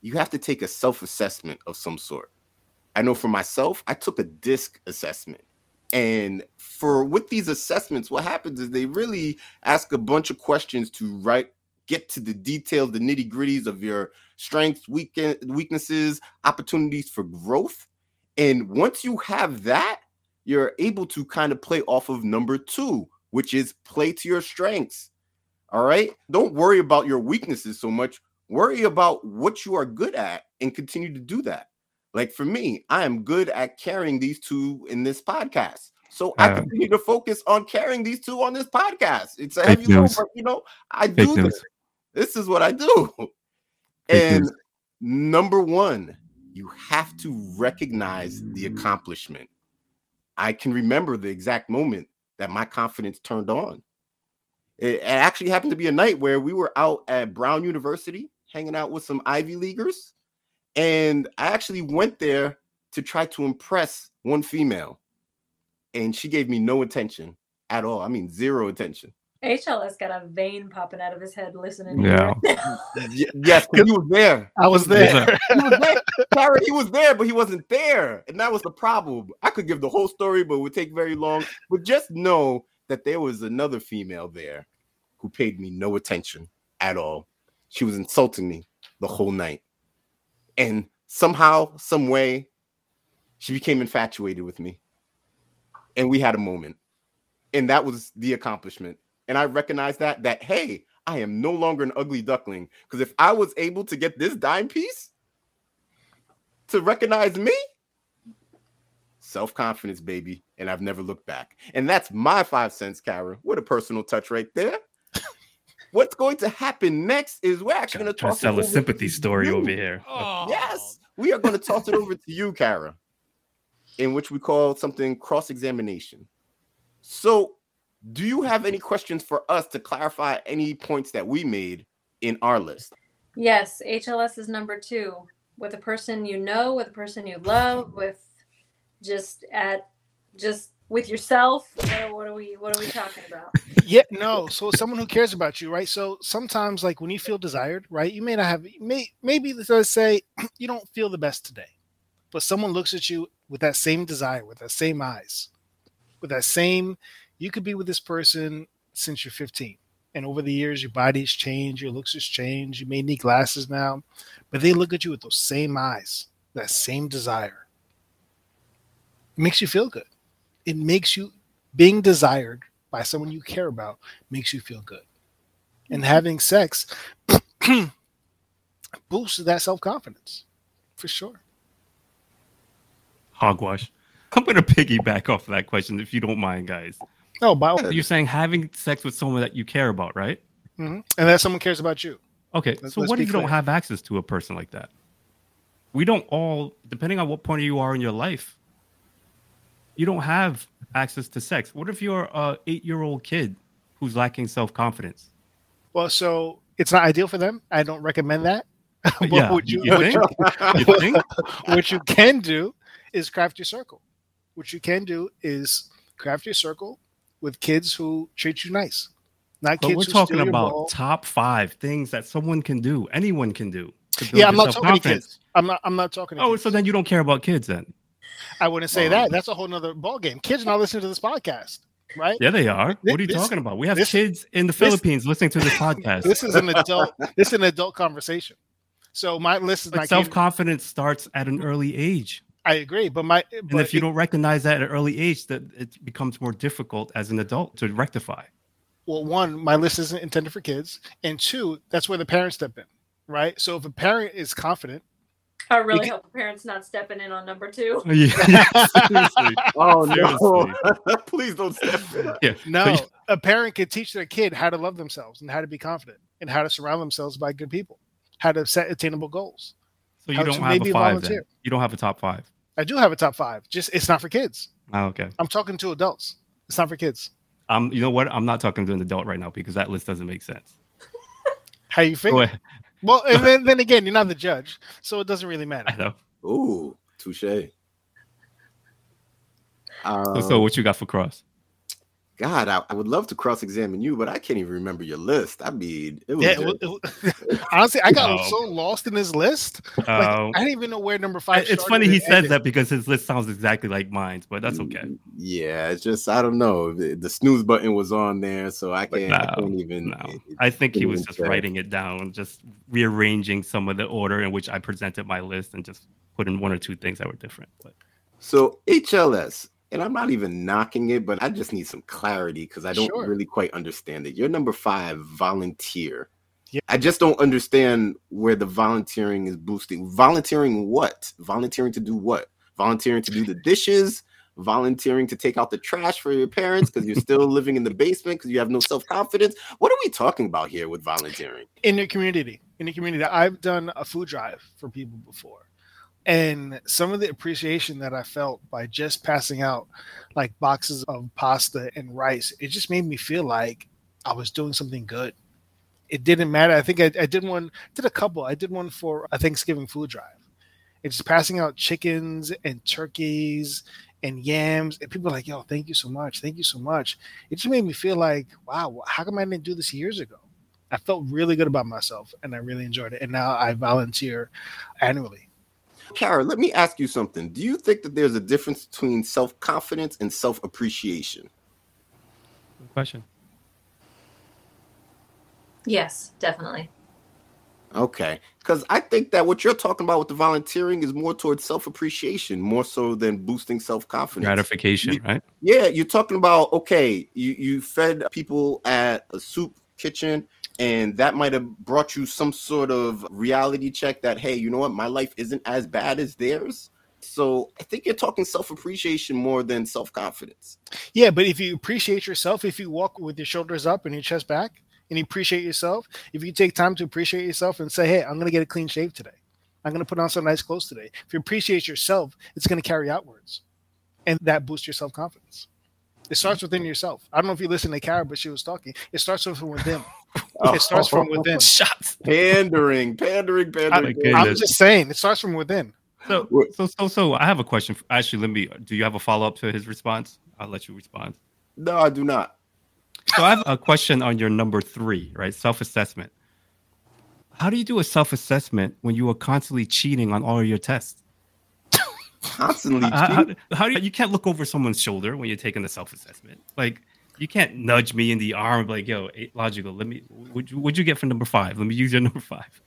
Speaker 2: you have to take a self assessment of some sort. I know for myself, I took a DISC assessment. And for with these assessments, what happens is they really ask a bunch of questions to write get to the details, the nitty gritties of your strengths, weaknesses, opportunities for growth. And once you have that, you're able to kind of play off of number two, which is play to your strengths. All right. Don't worry about your weaknesses so much. Worry about what you are good at and continue to do that. Like for me, I am good at carrying these two in this podcast. So I continue to focus on carrying these two on this podcast. It's a heavy load, but you know, I do this. This is what I do. Fake and news. number one, you have to recognize the accomplishment. I can remember the exact moment that my confidence turned on. It actually happened to be a night where we were out at Brown University hanging out with some Ivy Leaguers and I actually went there to try to impress one female, and she gave me no attention at all. I mean, zero attention.
Speaker 6: HLS got a vein popping out of his head listening.
Speaker 1: Yeah.
Speaker 2: yes, he was there.
Speaker 7: I was there.
Speaker 2: he was there. Sorry, he was there, but he wasn't there. And that was the problem. I could give the whole story, but it would take very long. But just know that there was another female there who paid me no attention at all. She was insulting me the whole night and somehow, some way, she became infatuated with me, and we had a moment, and that was the accomplishment. And I recognized that that hey, I am no longer an ugly duckling because if I was able to get this dime piece to recognize me, self confidence, baby, and I've never looked back. And that's my five cents, Kara. What a personal touch right there what's going to happen next is we're actually going to
Speaker 1: talk. Sell a sympathy story you. over here.
Speaker 2: Oh. Yes, we are going to toss it over to you, Kara, in which we call something cross examination. So, do you have any questions for us to clarify any points that we made in our list?
Speaker 6: Yes, HLS is number two with a person you know, with a person you love, with just at just with yourself. What are, what are we what are we talking about?
Speaker 7: yeah, no. So someone who cares about you, right? So sometimes, like when you feel desired, right? You may not have, may maybe let's say you don't feel the best today, but someone looks at you with that same desire, with that same eyes, with that same. You could be with this person since you're 15, and over the years, your body's changed, your looks has changed. You may need glasses now, but they look at you with those same eyes, that same desire. It makes you feel good. It makes you being desired by someone you care about makes you feel good. And mm-hmm. having sex boosts that self confidence for sure.
Speaker 1: Hogwash. I'm going to piggyback off of that question if you don't mind, guys.
Speaker 7: Oh, by
Speaker 1: You're saying having sex with someone that you care about, right?
Speaker 7: hmm and that someone cares about you.
Speaker 1: Okay.
Speaker 7: Let's-
Speaker 1: so
Speaker 7: let's
Speaker 1: what if you don't have access to a person like that? We don't all, depending on what point you are in your life, you don't have access to sex. What if you're a eight year old kid who's lacking self confidence?
Speaker 7: Well, so it's not ideal for them. I don't recommend that. but
Speaker 1: Yeah,
Speaker 7: what you,
Speaker 1: you
Speaker 7: what
Speaker 1: think?
Speaker 7: you-
Speaker 1: You think?
Speaker 7: what you can do is craft your circle. What you can do is craft your circle with kids who treat you nice, not
Speaker 1: But
Speaker 7: kids
Speaker 1: we're talking about
Speaker 7: ball.
Speaker 1: top five things that someone can do, anyone can do.
Speaker 7: Yeah, I'm not talking to kids. I'm not. I'm not talking.
Speaker 1: Oh,
Speaker 7: kids.
Speaker 1: so then you don't care about kids then?
Speaker 7: I wouldn't say
Speaker 2: Um,
Speaker 7: that. That's a whole nother ball game. Kids are not listening to this podcast, right?
Speaker 1: Yeah, they are. What are you
Speaker 7: This-
Speaker 1: talking about? We have
Speaker 7: this-
Speaker 1: kids in the Philippines listening to this podcast.
Speaker 7: This is an adult. this is an adult conversation. So my list is
Speaker 1: self confidence starts at an early age.
Speaker 7: I agree, but my.
Speaker 1: Eh,
Speaker 7: and
Speaker 1: if you
Speaker 7: it-
Speaker 1: don't recognize that at an early age, that it becomes more difficult as an adult to rectify.
Speaker 7: well, one, my list isn't intended for kids, and two, that's where the parents step in, right? So if a parent is confident,
Speaker 6: I really
Speaker 7: Because-
Speaker 6: hope the parents not stepping in on number two.
Speaker 1: Yeah, seriously.
Speaker 2: Oh no! Please don't step in.
Speaker 1: Yeah.
Speaker 7: no, a parent can teach their kid how to love themselves and how to be confident and how to surround themselves by good people, how to set attainable goals.
Speaker 1: So you don't have
Speaker 7: maybe
Speaker 1: a five then. You don't have a top five.
Speaker 7: I do have a top five, just it's not for kids.
Speaker 1: Oh, okay.
Speaker 7: I'm talking to adults. It's not for kids.
Speaker 1: Um, you know what? I'm not talking to an adult right now because that list doesn't make sense.
Speaker 7: How you
Speaker 1: feel?
Speaker 7: Well, and then, then again, you're not the judge, so it doesn't really matter.
Speaker 1: I know.
Speaker 2: Ooh, touche.
Speaker 1: So,
Speaker 2: Um,
Speaker 1: so what you got for cross?
Speaker 2: God, I, I would love to cross-examine you, but I can't even remember your list. I mean, it was
Speaker 7: Yeah, it it honestly, I got
Speaker 1: Oh.
Speaker 7: so lost in his list. Like,
Speaker 1: Um,
Speaker 7: I didn't even know where number
Speaker 1: I-
Speaker 7: five.
Speaker 1: it's funny he says
Speaker 7: ended.
Speaker 1: that because his list sounds exactly like mine, but that's okay.
Speaker 2: Yeah, it's just I don't know. The, the snooze button was on there, so I can't, I
Speaker 1: no,
Speaker 2: can't even.
Speaker 1: No,
Speaker 2: it- it-
Speaker 1: I think he was just
Speaker 2: say.
Speaker 1: writing it down, just rearranging some of the order in which I presented my list, and just putting one or two things that were different. But
Speaker 2: So HLS, and I'm not even knocking it, but I just need some clarity because I don't
Speaker 7: Sure.
Speaker 2: really quite understand it. You're number five, volunteer.
Speaker 7: Yeah.
Speaker 2: I just don't understand where the volunteering is boosting. Volunteering what? Volunteering to do what? Volunteering to do the dishes? Volunteering to take out the trash for your parents because you're still living in the basement because you have no self confidence? What are we talking about here with volunteering?
Speaker 7: in your community. In the community, I've done a food drive for people before, and some of the appreciation that I felt by just passing out like boxes of pasta and rice, it just made me feel like I was doing something good. It didn't matter. I think I, I did one, did a couple. I did one for a Thanksgiving food drive. It's passing out chickens and turkeys and yams, and people are like, "Yo, thank you so much, thank you so much." It just made me feel like, "Wow, how come I didn't do this years ago?" I felt really good about myself and I really enjoyed it. And now I volunteer annually.
Speaker 2: Kara, let me ask you something. Do you think that there's a difference between self confidence and self appreciation?
Speaker 1: good question.
Speaker 6: Yes, definitely.
Speaker 2: Okay. Because I think that what you're talking about with the volunteering is more towards self appreciation, more so than boosting self confidence.
Speaker 1: Gratification, right?
Speaker 2: Yeah, you're talking about, okay, you, you fed people at a soup kitchen, and that might have brought you some sort of reality check that, hey, you know what, my life isn't as bad as theirs. So I think you're talking self appreciation more than self confidence.
Speaker 7: Yeah, but if you appreciate yourself, if you walk with your shoulders up and your chest back and you appreciate yourself, if you take time to appreciate yourself and say, hey, I'm going to get a clean shave today, I'm going to put on some nice clothes today. If you appreciate yourself, it's going to carry outwards and that boosts your self confidence. It starts within yourself. I don't know if you listen to Kara, but she was talking. It starts from within. It starts from oh. within.
Speaker 1: Shots.
Speaker 2: Pandering, pandering, pandering.
Speaker 1: my
Speaker 7: I'm just saying, it starts from within.
Speaker 1: So, so, so, so, I have a question. Actually, let me. Do you have a follow up to his response? I'll let you respond.
Speaker 2: No, I do not.
Speaker 1: So I have a question on your number three, right? Self-assessment. How do you do a self-assessment when you are constantly cheating on all of your tests?
Speaker 2: Constantly
Speaker 1: How, how, do you, you can't look over someone's shoulder when you're taking the self-assessment? Like you can't nudge me in the arm like, yo, logical. Let me. Would you, what'd you get for number five? Let me use your number five.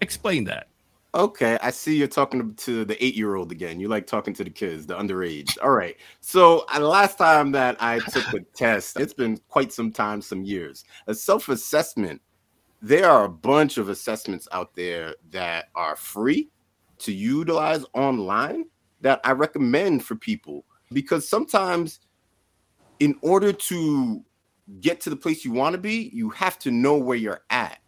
Speaker 1: Explain that.
Speaker 2: Okay, I see you're talking to the eight-year-old again. You like talking to the kids, the underage. All right. So uh, the last time that I took a test, it's been quite some time, some years. A self-assessment. There are a bunch of assessments out there that are free to utilize online that I recommend for people because sometimes, in order to get to the place you want to be, you have to know where you're at.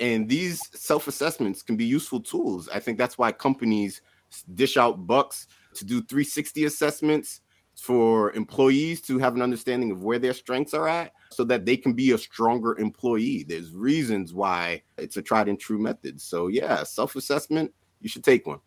Speaker 2: And these self-assessments can be useful tools. I think that's why companies dish out bucks to do 360 assessments for employees to have an understanding of where their strengths are at so that they can be a stronger employee. There's reasons why it's a tried and true method. So yeah self-assessment you should take one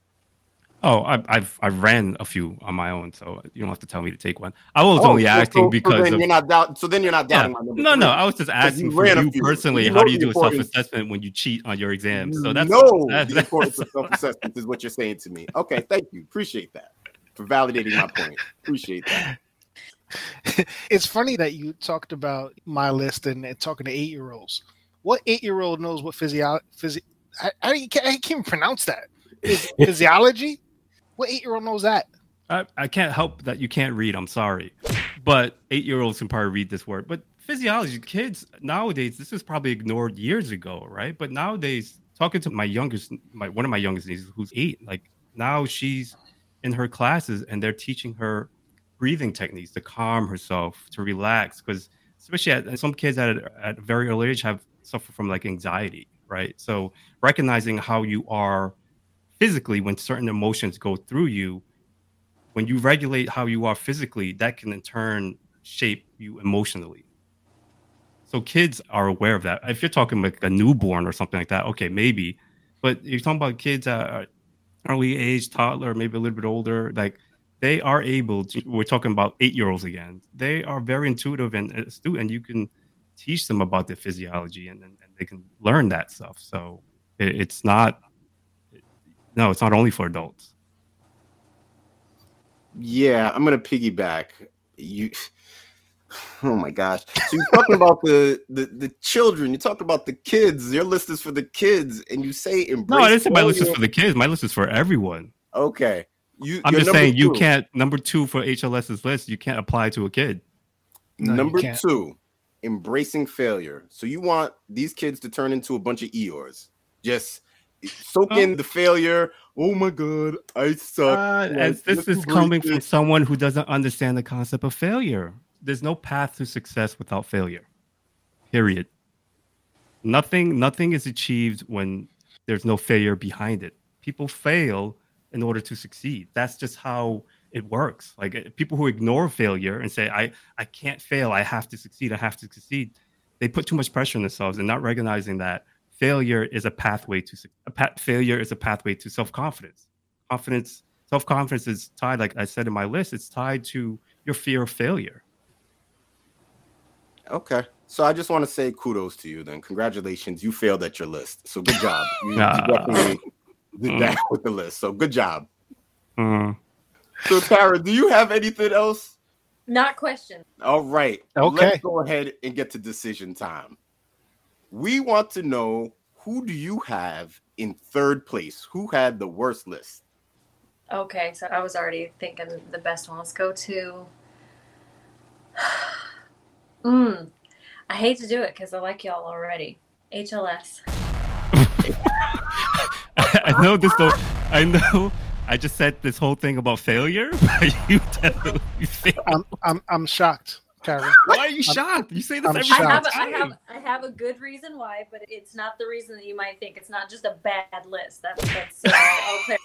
Speaker 1: Oh, I, I've I've ran a few on my own, so you don't have to tell me to take one. I was
Speaker 2: Oh,
Speaker 1: only
Speaker 2: so-
Speaker 1: asking
Speaker 2: so-
Speaker 1: because
Speaker 2: so then
Speaker 1: of,
Speaker 2: you're not doubt so then you're not
Speaker 1: Yeah.
Speaker 2: doubting my number
Speaker 1: no, no. I was just asking
Speaker 2: you
Speaker 1: for you personally.
Speaker 2: You
Speaker 1: How do you do a self-assessment when you cheat on your exams? So that's
Speaker 2: no
Speaker 1: that's-
Speaker 2: the importance of self-assessment is what you're saying to me okay thank you appreciate that for validating my point appreciate that
Speaker 7: It's funny that you talked about my list and, and talking to eight year olds. What eight year old knows what physio physi- I, I, can't, I can't even pronounce that. Physiology? What eight year old knows that?
Speaker 1: I, I can't help that you can't read. I'm sorry, but eight-year-olds can probably read this word. But physiology, kids nowadays, this was probably ignored years ago, right? But nowadays, talking to my youngest, my one of my youngest nieces, who's eight, like now she's in her classes and they're teaching her breathing techniques to calm herself, to relax, because especially at, some kids at a, at a very early age have suffer from like anxiety, right? So recognizing how you are physically when certain emotions go through you when you regulate how you are physically, that can in turn shape you emotionally. So kids are aware of that. If you're talking like a newborn or something like that, okay, maybe. But you're talking about kids at early age, toddler, maybe a little bit older, like they are able to, we're talking about eight year olds again. They are very intuitive and astute, and you can teach them about the physiology and, and, and they can learn that stuff. So it, it's not, no, it's not only for adults.
Speaker 2: Yeah, I'm gonna piggyback. You oh my gosh. So you're talking about the, the the children, you talk about the kids, your list is for the kids, and you say embrace.
Speaker 1: No, I didn't say my list is for the kids. My list is for everyone.
Speaker 2: Okay. You
Speaker 1: I'm just
Speaker 2: number
Speaker 1: saying you can't number two for HLS's list. You can't apply to a kid.
Speaker 7: No,
Speaker 2: number two, embracing failure. So you want these kids to turn into a bunch of Eeyores. Just soak in the failure. Oh my god, I suck.
Speaker 1: Uh, as this is coming from someone who doesn't understand the concept of failure. There's no path to success without failure. Period. Nothing nothing is achieved when there's no failure behind it. People fail in order to succeed. That's just how it works. Like uh, people who ignore failure and say I I can't fail, I have to succeed, I have to succeed. They put too much pressure on themselves and not recognizing that failure is a pathway to a pa- failure is a pathway to self-confidence. Confidence, self-confidence is tied like I said in my list, it's tied to your fear of failure.
Speaker 2: Okay. So I just want to say kudos to you then. Congratulations. You failed at your list. So good job. You, you
Speaker 1: Ah.
Speaker 2: definitely did that with the list. So good job.
Speaker 1: Mm.
Speaker 2: So Tara, do you have anything else?
Speaker 6: Not question.
Speaker 2: All right.
Speaker 7: Okay.
Speaker 2: Let's go ahead and get to decision time. We want to know who do you have in third place? Who had the worst list?
Speaker 6: Okay, so I was already thinking the best one. Let's go to. Mm, I hate to do it because I like y'all already. HLS.
Speaker 1: I know this though. I know. I just said this whole thing about failure, but you definitely failed.
Speaker 7: I'm I'm I'm shocked, Karen.
Speaker 1: Why are you shocked? You say this
Speaker 7: I'm
Speaker 1: every
Speaker 6: I have,
Speaker 1: time.
Speaker 6: a, I have I have a good reason why, but it's not the reason that you might think. It's not just a bad list. That's that's uh, okay.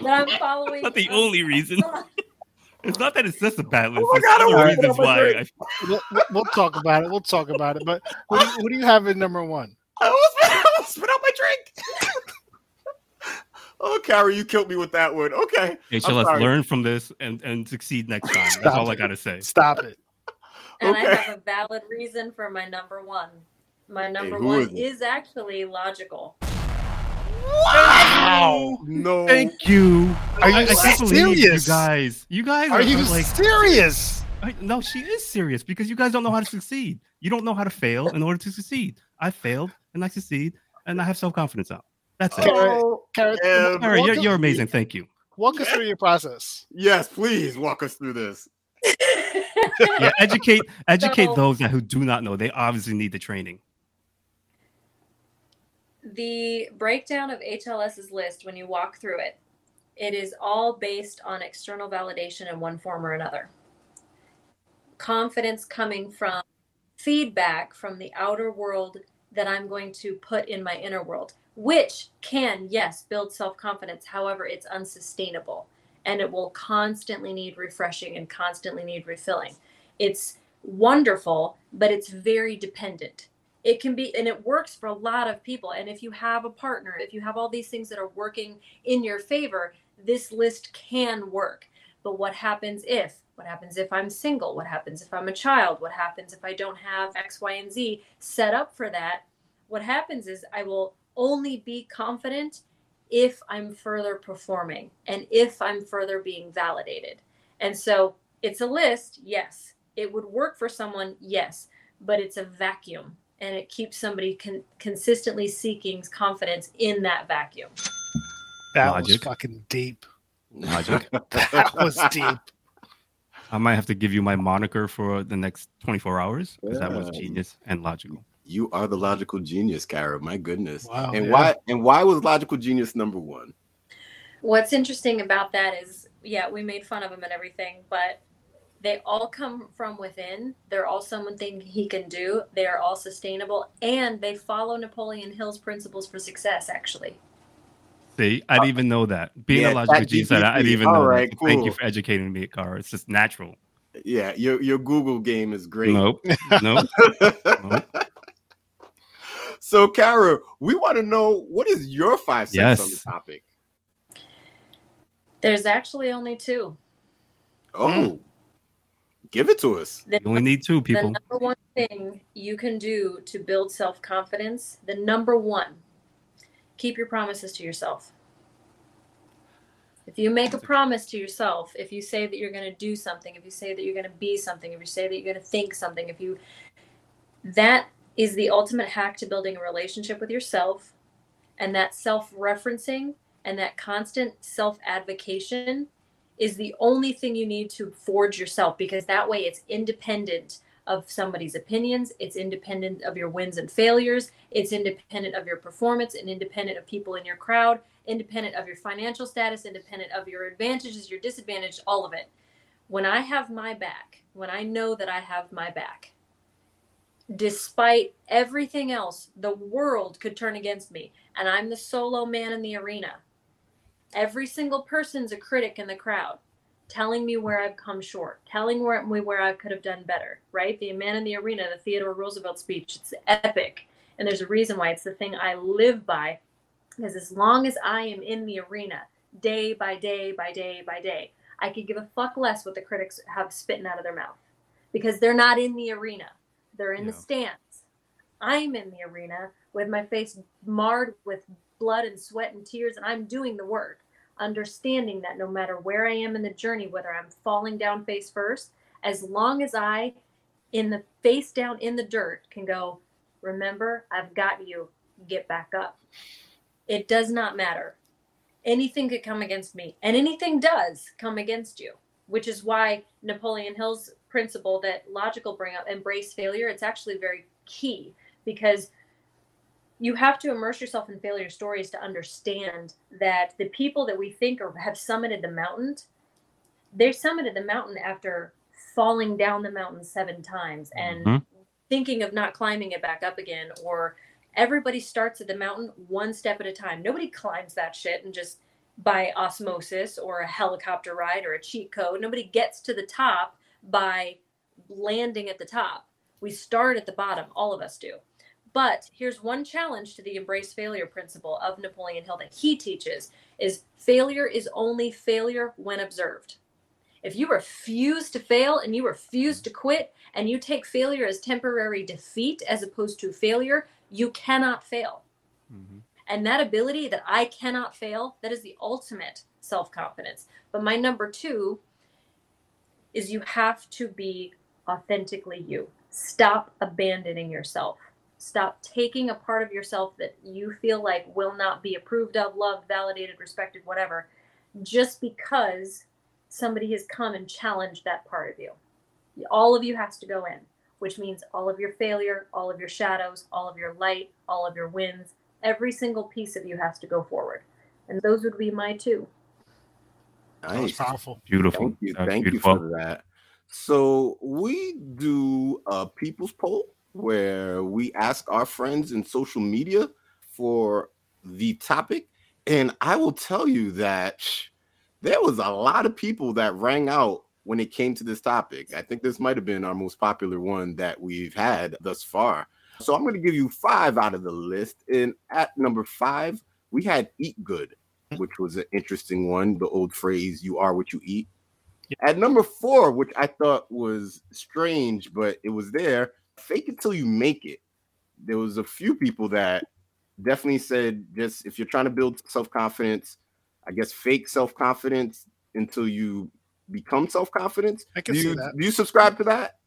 Speaker 6: But I'm following.
Speaker 1: Not the
Speaker 6: I'm-
Speaker 1: only reason. It's not that it's just a bad list.
Speaker 2: Oh my
Speaker 1: There's
Speaker 2: God,
Speaker 1: other
Speaker 2: I
Speaker 1: reasons why. I,
Speaker 7: We'll, we'll- we'll talk about it. We'll talk about it. But who do, you, who do you have in number one?
Speaker 2: I almost, I almost spit out my drink. Oh, Carrie, you killed me with that one. Okay. I'm
Speaker 1: HLS
Speaker 2: sorry.
Speaker 1: learn from this and and succeed next time. That's
Speaker 7: Stop
Speaker 1: all I gotta say.
Speaker 7: Stop it.
Speaker 6: And I have a valid reason for my number one. My number
Speaker 2: who
Speaker 6: one
Speaker 2: is it?
Speaker 6: is actually logical.
Speaker 7: Wow.
Speaker 2: No.
Speaker 1: Thank you.
Speaker 7: Are you
Speaker 1: I, I can't believe you
Speaker 7: serious?
Speaker 1: guys. You guys are,
Speaker 7: Are you
Speaker 1: like
Speaker 7: serious?
Speaker 1: I, no, she is serious because you guys don't know how to succeed. You don't know how to fail in order to succeed. I failed and I succeed and I have self confidence now. That's it.
Speaker 2: Oh,
Speaker 7: Carrot,
Speaker 2: Yeah,
Speaker 1: All right, you're, you're amazing. Thank you.
Speaker 7: Walk us through your process.
Speaker 2: yes, please walk us through this.
Speaker 1: Yeah, educate educate
Speaker 6: So-
Speaker 1: those that who do not know. They obviously need the training.
Speaker 6: the breakdown of HLS's list, when you walk through it, it is all based on external validation in one form or another. Confidence coming from feedback from the outer world that I'm going to put in my inner world, which can, yes, build self confidence. However, it's unsustainable and it will constantly need refreshing and constantly need refilling. It's wonderful, but it's very dependent. It can be and it works for a lot of people. And if you have a partner if you have all these things that are working in your favor this list can work. But what happens if? What happens if i'm single? What happens if i'm a child? What happens if i don't have x y and z set up for that? What happens is i will only be confident if i'm further performing and if i'm further being validated and so it's a list yes it would work for someone yes but it's a vacuum and it keeps somebody con- consistently seeking confidence in that vacuum.
Speaker 7: That was
Speaker 1: Logic.
Speaker 7: fucking deep.
Speaker 1: Logic.
Speaker 7: That was deep.
Speaker 1: I might have to give you my moniker for the next 24 hours because that was genius and logical.
Speaker 2: You are the logical genius, Kara. My goodness.
Speaker 7: Wow,
Speaker 2: and
Speaker 7: yeah.
Speaker 2: why and why was logical genius number one?
Speaker 6: What's interesting about that is, yeah, we made fun of him and everything, but they all come from within. They're all something he can do. They are all sustainable, and they follow Napoleon Hill's principles for success. Actually,
Speaker 1: See, I didn't even know that. Being
Speaker 2: Yeah,
Speaker 1: a logical genius, I didn't even
Speaker 2: All
Speaker 1: know
Speaker 2: right,
Speaker 1: that. So Thank you for educating me, Kara. It's just natural.
Speaker 2: Yeah, your your Google game is great.
Speaker 1: Nope. Nope. nope.
Speaker 2: so, Kara, we want to know what is your five cents on the topic?
Speaker 6: there's actually only two.
Speaker 2: Oh, give it to us.
Speaker 6: The
Speaker 1: You only need two people.
Speaker 6: the
Speaker 1: people.
Speaker 6: number one thing you can do to build self confidence, the number one, keep your promises to yourself. If you make a promise to yourself, if you say that you're going to do something, if you say that you're going to be something, if you say that you're going to think something, if you that is the ultimate hack to building a relationship with yourself and that self-referencing and that constant self-advocation is the only thing you need to forge yourself because that way it's independent of somebody's opinions it's independent of your wins and failures it's independent of your performance and independent of people in your crowd independent of your financial status independent of your advantages your disadvantages all of it. When i have my back when i know that i have my back despite everything else the world could turn against me and i'm the solo man in the arena every single person's a critic in the crowd telling me where I've come short, telling where, me where I could have done better, right? The Man in the Arena, the Theodore Roosevelt speech, it's epic. And there's a reason why it's the thing I live by. Because as long as I am in the arena, day by day by day by day, I could give a fuck less what the critics have spitting out of their mouth. Because they're not in the arena, they're in the stands. I'm in the arena with my face marred with blood and sweat and tears, and I'm doing the work understanding that no matter where I am in the journey, whether I'm falling down face first, as long as I, in the face down in the dirt, can go, remember, I've got you, get back up. It does not matter. Anything could come against me, and anything does come against you, which is why Napoleon Hill's principle that logical bring up, embrace failure, it's actually very key because you have to immerse yourself in failure stories to understand that the people that we think are, have summited the mountain, they summited the mountain after falling down the mountain seven times and
Speaker 1: Mhm.
Speaker 6: thinking of not climbing it back up again. Or everybody starts at the mountain one step at a time. Nobody climbs that shit and just by osmosis or a helicopter ride or a cheat code. Nobody gets to the top by landing at the top. We start at the bottom, all of us do. But here's one challenge to the embrace failure principle of Napoleon Hill that he teaches is failure is only failure when observed. If you refuse to fail and you refuse to quit and you take failure as temporary defeat as opposed to failure, you cannot fail.
Speaker 1: Mhm.
Speaker 6: And that ability that I cannot fail, that is the ultimate self confidence. But my number two is you have to be authentically you. Stop abandoning yourself. Stop taking a part of yourself that you feel like will not be approved of, loved, validated, respected, whatever, just because somebody has come and challenged that part of you. All of you has to go in, which means all of your failure, all of your shadows, all of your light, all of your wins, every single piece of you has to go forward. And those would be my two.
Speaker 7: That was powerful.
Speaker 1: Beautiful.
Speaker 2: Thank you.
Speaker 1: That's
Speaker 2: Thank you for that. So we do a people's poll where we ask our friends in social media for the topic. And I will tell you that there was a lot of people that rang out when it came to this topic. I think this might have been our most popular one that we've had thus far. So I'm going to give you five out of the list. And at number five, we had Eat Good, which was an interesting one. The old phrase, you are what you eat. At number four, which I thought was strange, but it was there, fake it till you make it. There was a few people that definitely said just if you're trying to build self-confidence, I guess fake self-confidence until you become self-confidence.
Speaker 7: I can
Speaker 2: do
Speaker 7: see
Speaker 2: you,
Speaker 7: that.
Speaker 2: Do you subscribe to that,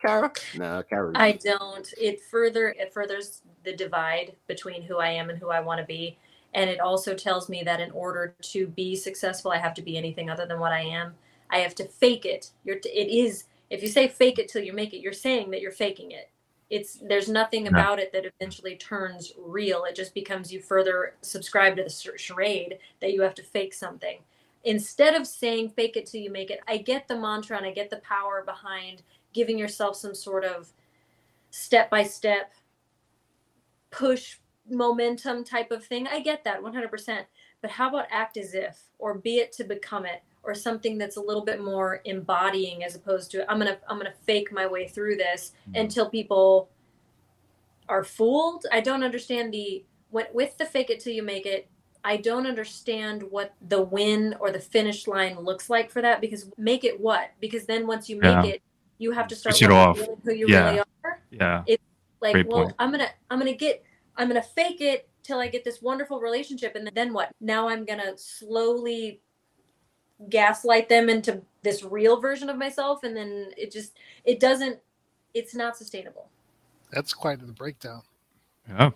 Speaker 2: Kara? No, Kara.
Speaker 6: I don't. It further it furthers the divide between who I am and who I want to be. And it also tells me that in order to be successful, I have to be anything other than what I am. I have to fake it. You're t- it is if you say fake it till you make it, you're saying that you're faking it. It's there's nothing about it that eventually turns real. It just becomes you further subscribe to the charade that you have to fake something. Instead of saying fake it till you make it, I get the mantra and I get the power behind giving yourself some sort of step by step push momentum type of thing. I get that 100%. But how about act as if or be it to become it or something that's a little bit more embodying as opposed to I'm going to I'm going to fake my way through this mm-hmm. until people are fooled. I don't understand the when, with the fake it till you make it. I don't understand what the win or the finish line looks like for that because make it what? Because then once you make
Speaker 1: Yeah.
Speaker 6: it, you have to start
Speaker 1: Switch it off.
Speaker 6: who you
Speaker 1: Yeah.
Speaker 6: really are
Speaker 1: Yeah.
Speaker 6: It's like
Speaker 1: Great
Speaker 6: well
Speaker 1: point.
Speaker 6: i'm gonna i'm gonna get i'm gonna fake it till i get this wonderful relationship and then what now i'm gonna slowly gaslight them into this real version of myself and then it just it doesn't it's not sustainable
Speaker 7: That's quite the breakdown.
Speaker 1: Yeah.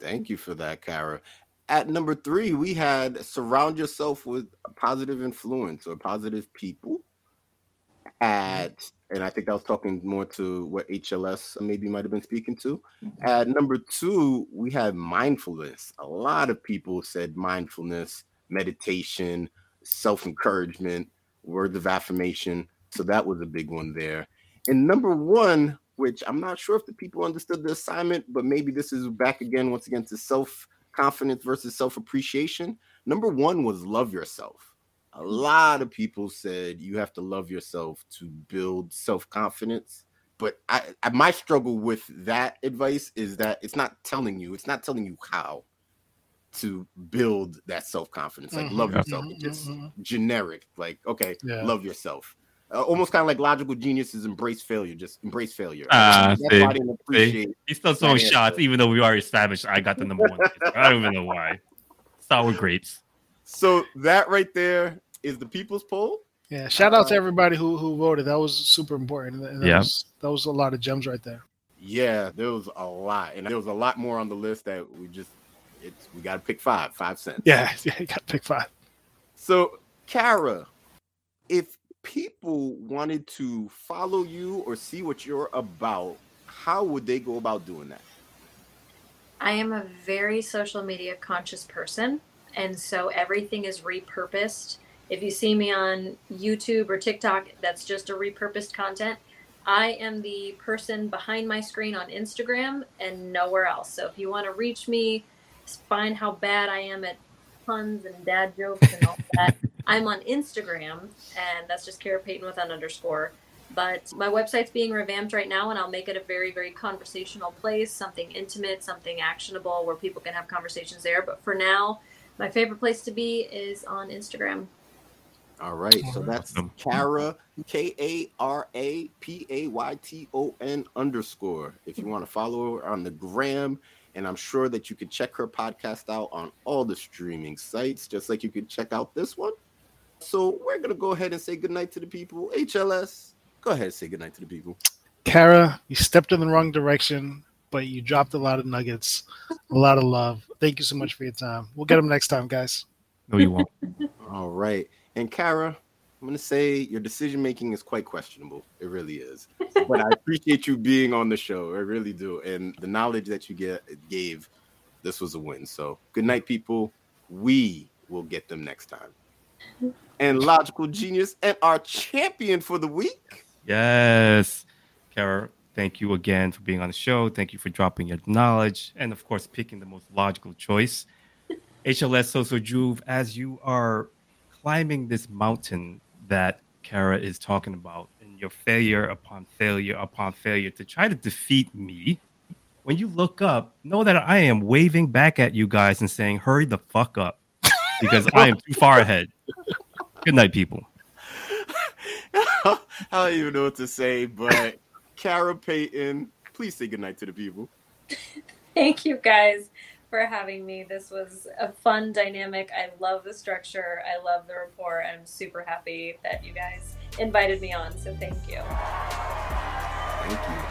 Speaker 2: Thank you for that, Kara. At number three, we had surround yourself with a positive influence or positive people. Mm-hmm. At and I think I was talking more to what HLS maybe might have been speaking to. Mm-hmm. At number two, we had mindfulness. A lot of people said mindfulness, meditation, self encouragement, words of affirmation. So that was a big one there. And number one, which I'm not sure if the people understood the assignment, but maybe this is back again, once again, to self confidence versus self appreciation. Number one was love yourself. A lot of people said you have to love yourself to build self confidence. But I, I, my struggle with that advice is that it's not telling you, it's not telling you how to build that self confidence. Like,
Speaker 7: Mhm,
Speaker 2: love yourself.
Speaker 7: mhm,
Speaker 2: It's just
Speaker 7: mhm.
Speaker 2: generic. Like, okay,
Speaker 7: Yeah.
Speaker 2: love yourself. Uh, almost kind of like logical geniuses embrace failure. Just embrace failure.
Speaker 1: Ah,
Speaker 2: That's
Speaker 1: see,
Speaker 2: why I didn't appreciate.
Speaker 1: He's still throwing shots, even though we already established I got the number one. I don't even know why. Sour grapes.
Speaker 2: So that right there is the people's poll.
Speaker 7: Yeah, shout out to
Speaker 2: Uh,
Speaker 7: everybody who who voted. That was super important. And that
Speaker 1: Yeah.
Speaker 7: was, that was a lot of gems right there.
Speaker 2: Yeah, there was a lot, and there was a lot more on the list that we just it's we got to pick five, five cents.
Speaker 7: Yeah, yeah, you got to pick five.
Speaker 2: So, Kara, if people wanted to follow you or see what you're about, how would they go about doing that?
Speaker 6: I am a very social media conscious person, and so everything is repurposed. If you see me on YouTube or TikTok, that's just a repurposed content. I am the person behind my screen on Instagram and nowhere else. So if you want to reach me, find how bad I am at puns and dad jokes and all that, I'm on Instagram, and that's just Kara Payton with an underscore. But my website's being revamped right now, and I'll make it a very, very conversational place, something intimate, something actionable where people can have conversations there. But for now, my favorite place to be is on Instagram.
Speaker 2: All right, so that's
Speaker 1: Awesome.
Speaker 2: Kara K A R A P A Y T O N underscore. If you want to follow her on the gram, and I'm sure that you could check her podcast out on all the streaming sites, just like you could check out this one. So we're gonna go ahead and say goodnight to the people. HLS, go ahead and say goodnight to the people.
Speaker 7: Kara, you stepped in the wrong direction, but you dropped a lot of nuggets, a lot of love. Thank you so much for your time. We'll get them next time, guys.
Speaker 1: No, you won't.
Speaker 2: All right, and Kara, I'm gonna say your decision making is quite questionable. It really is. but I appreciate you being on the show. I really do. And the knowledge that you get gave, this was a win. So good night, people. We will get them next time. And logical genius and our champion for the week.
Speaker 1: Yes. Kara, thank you again for being on the show. Thank you for dropping your knowledge and, of course, picking the most logical choice. HLS Soso Juve, as you are climbing this mountain that Kara is talking about, and your failure upon failure upon failure to try to defeat me, when you look up, know that I am waving back at you guys and saying, hurry the fuck up because I am too far ahead. Good night, people.
Speaker 2: I don't even know what to say, but Kara Payton, please say goodnight to the people.
Speaker 6: Thank you guys for having me. This was a fun dynamic. I love the structure. I love the rapport. And I'm super happy that you guys invited me on. So thank you.
Speaker 2: Thank you.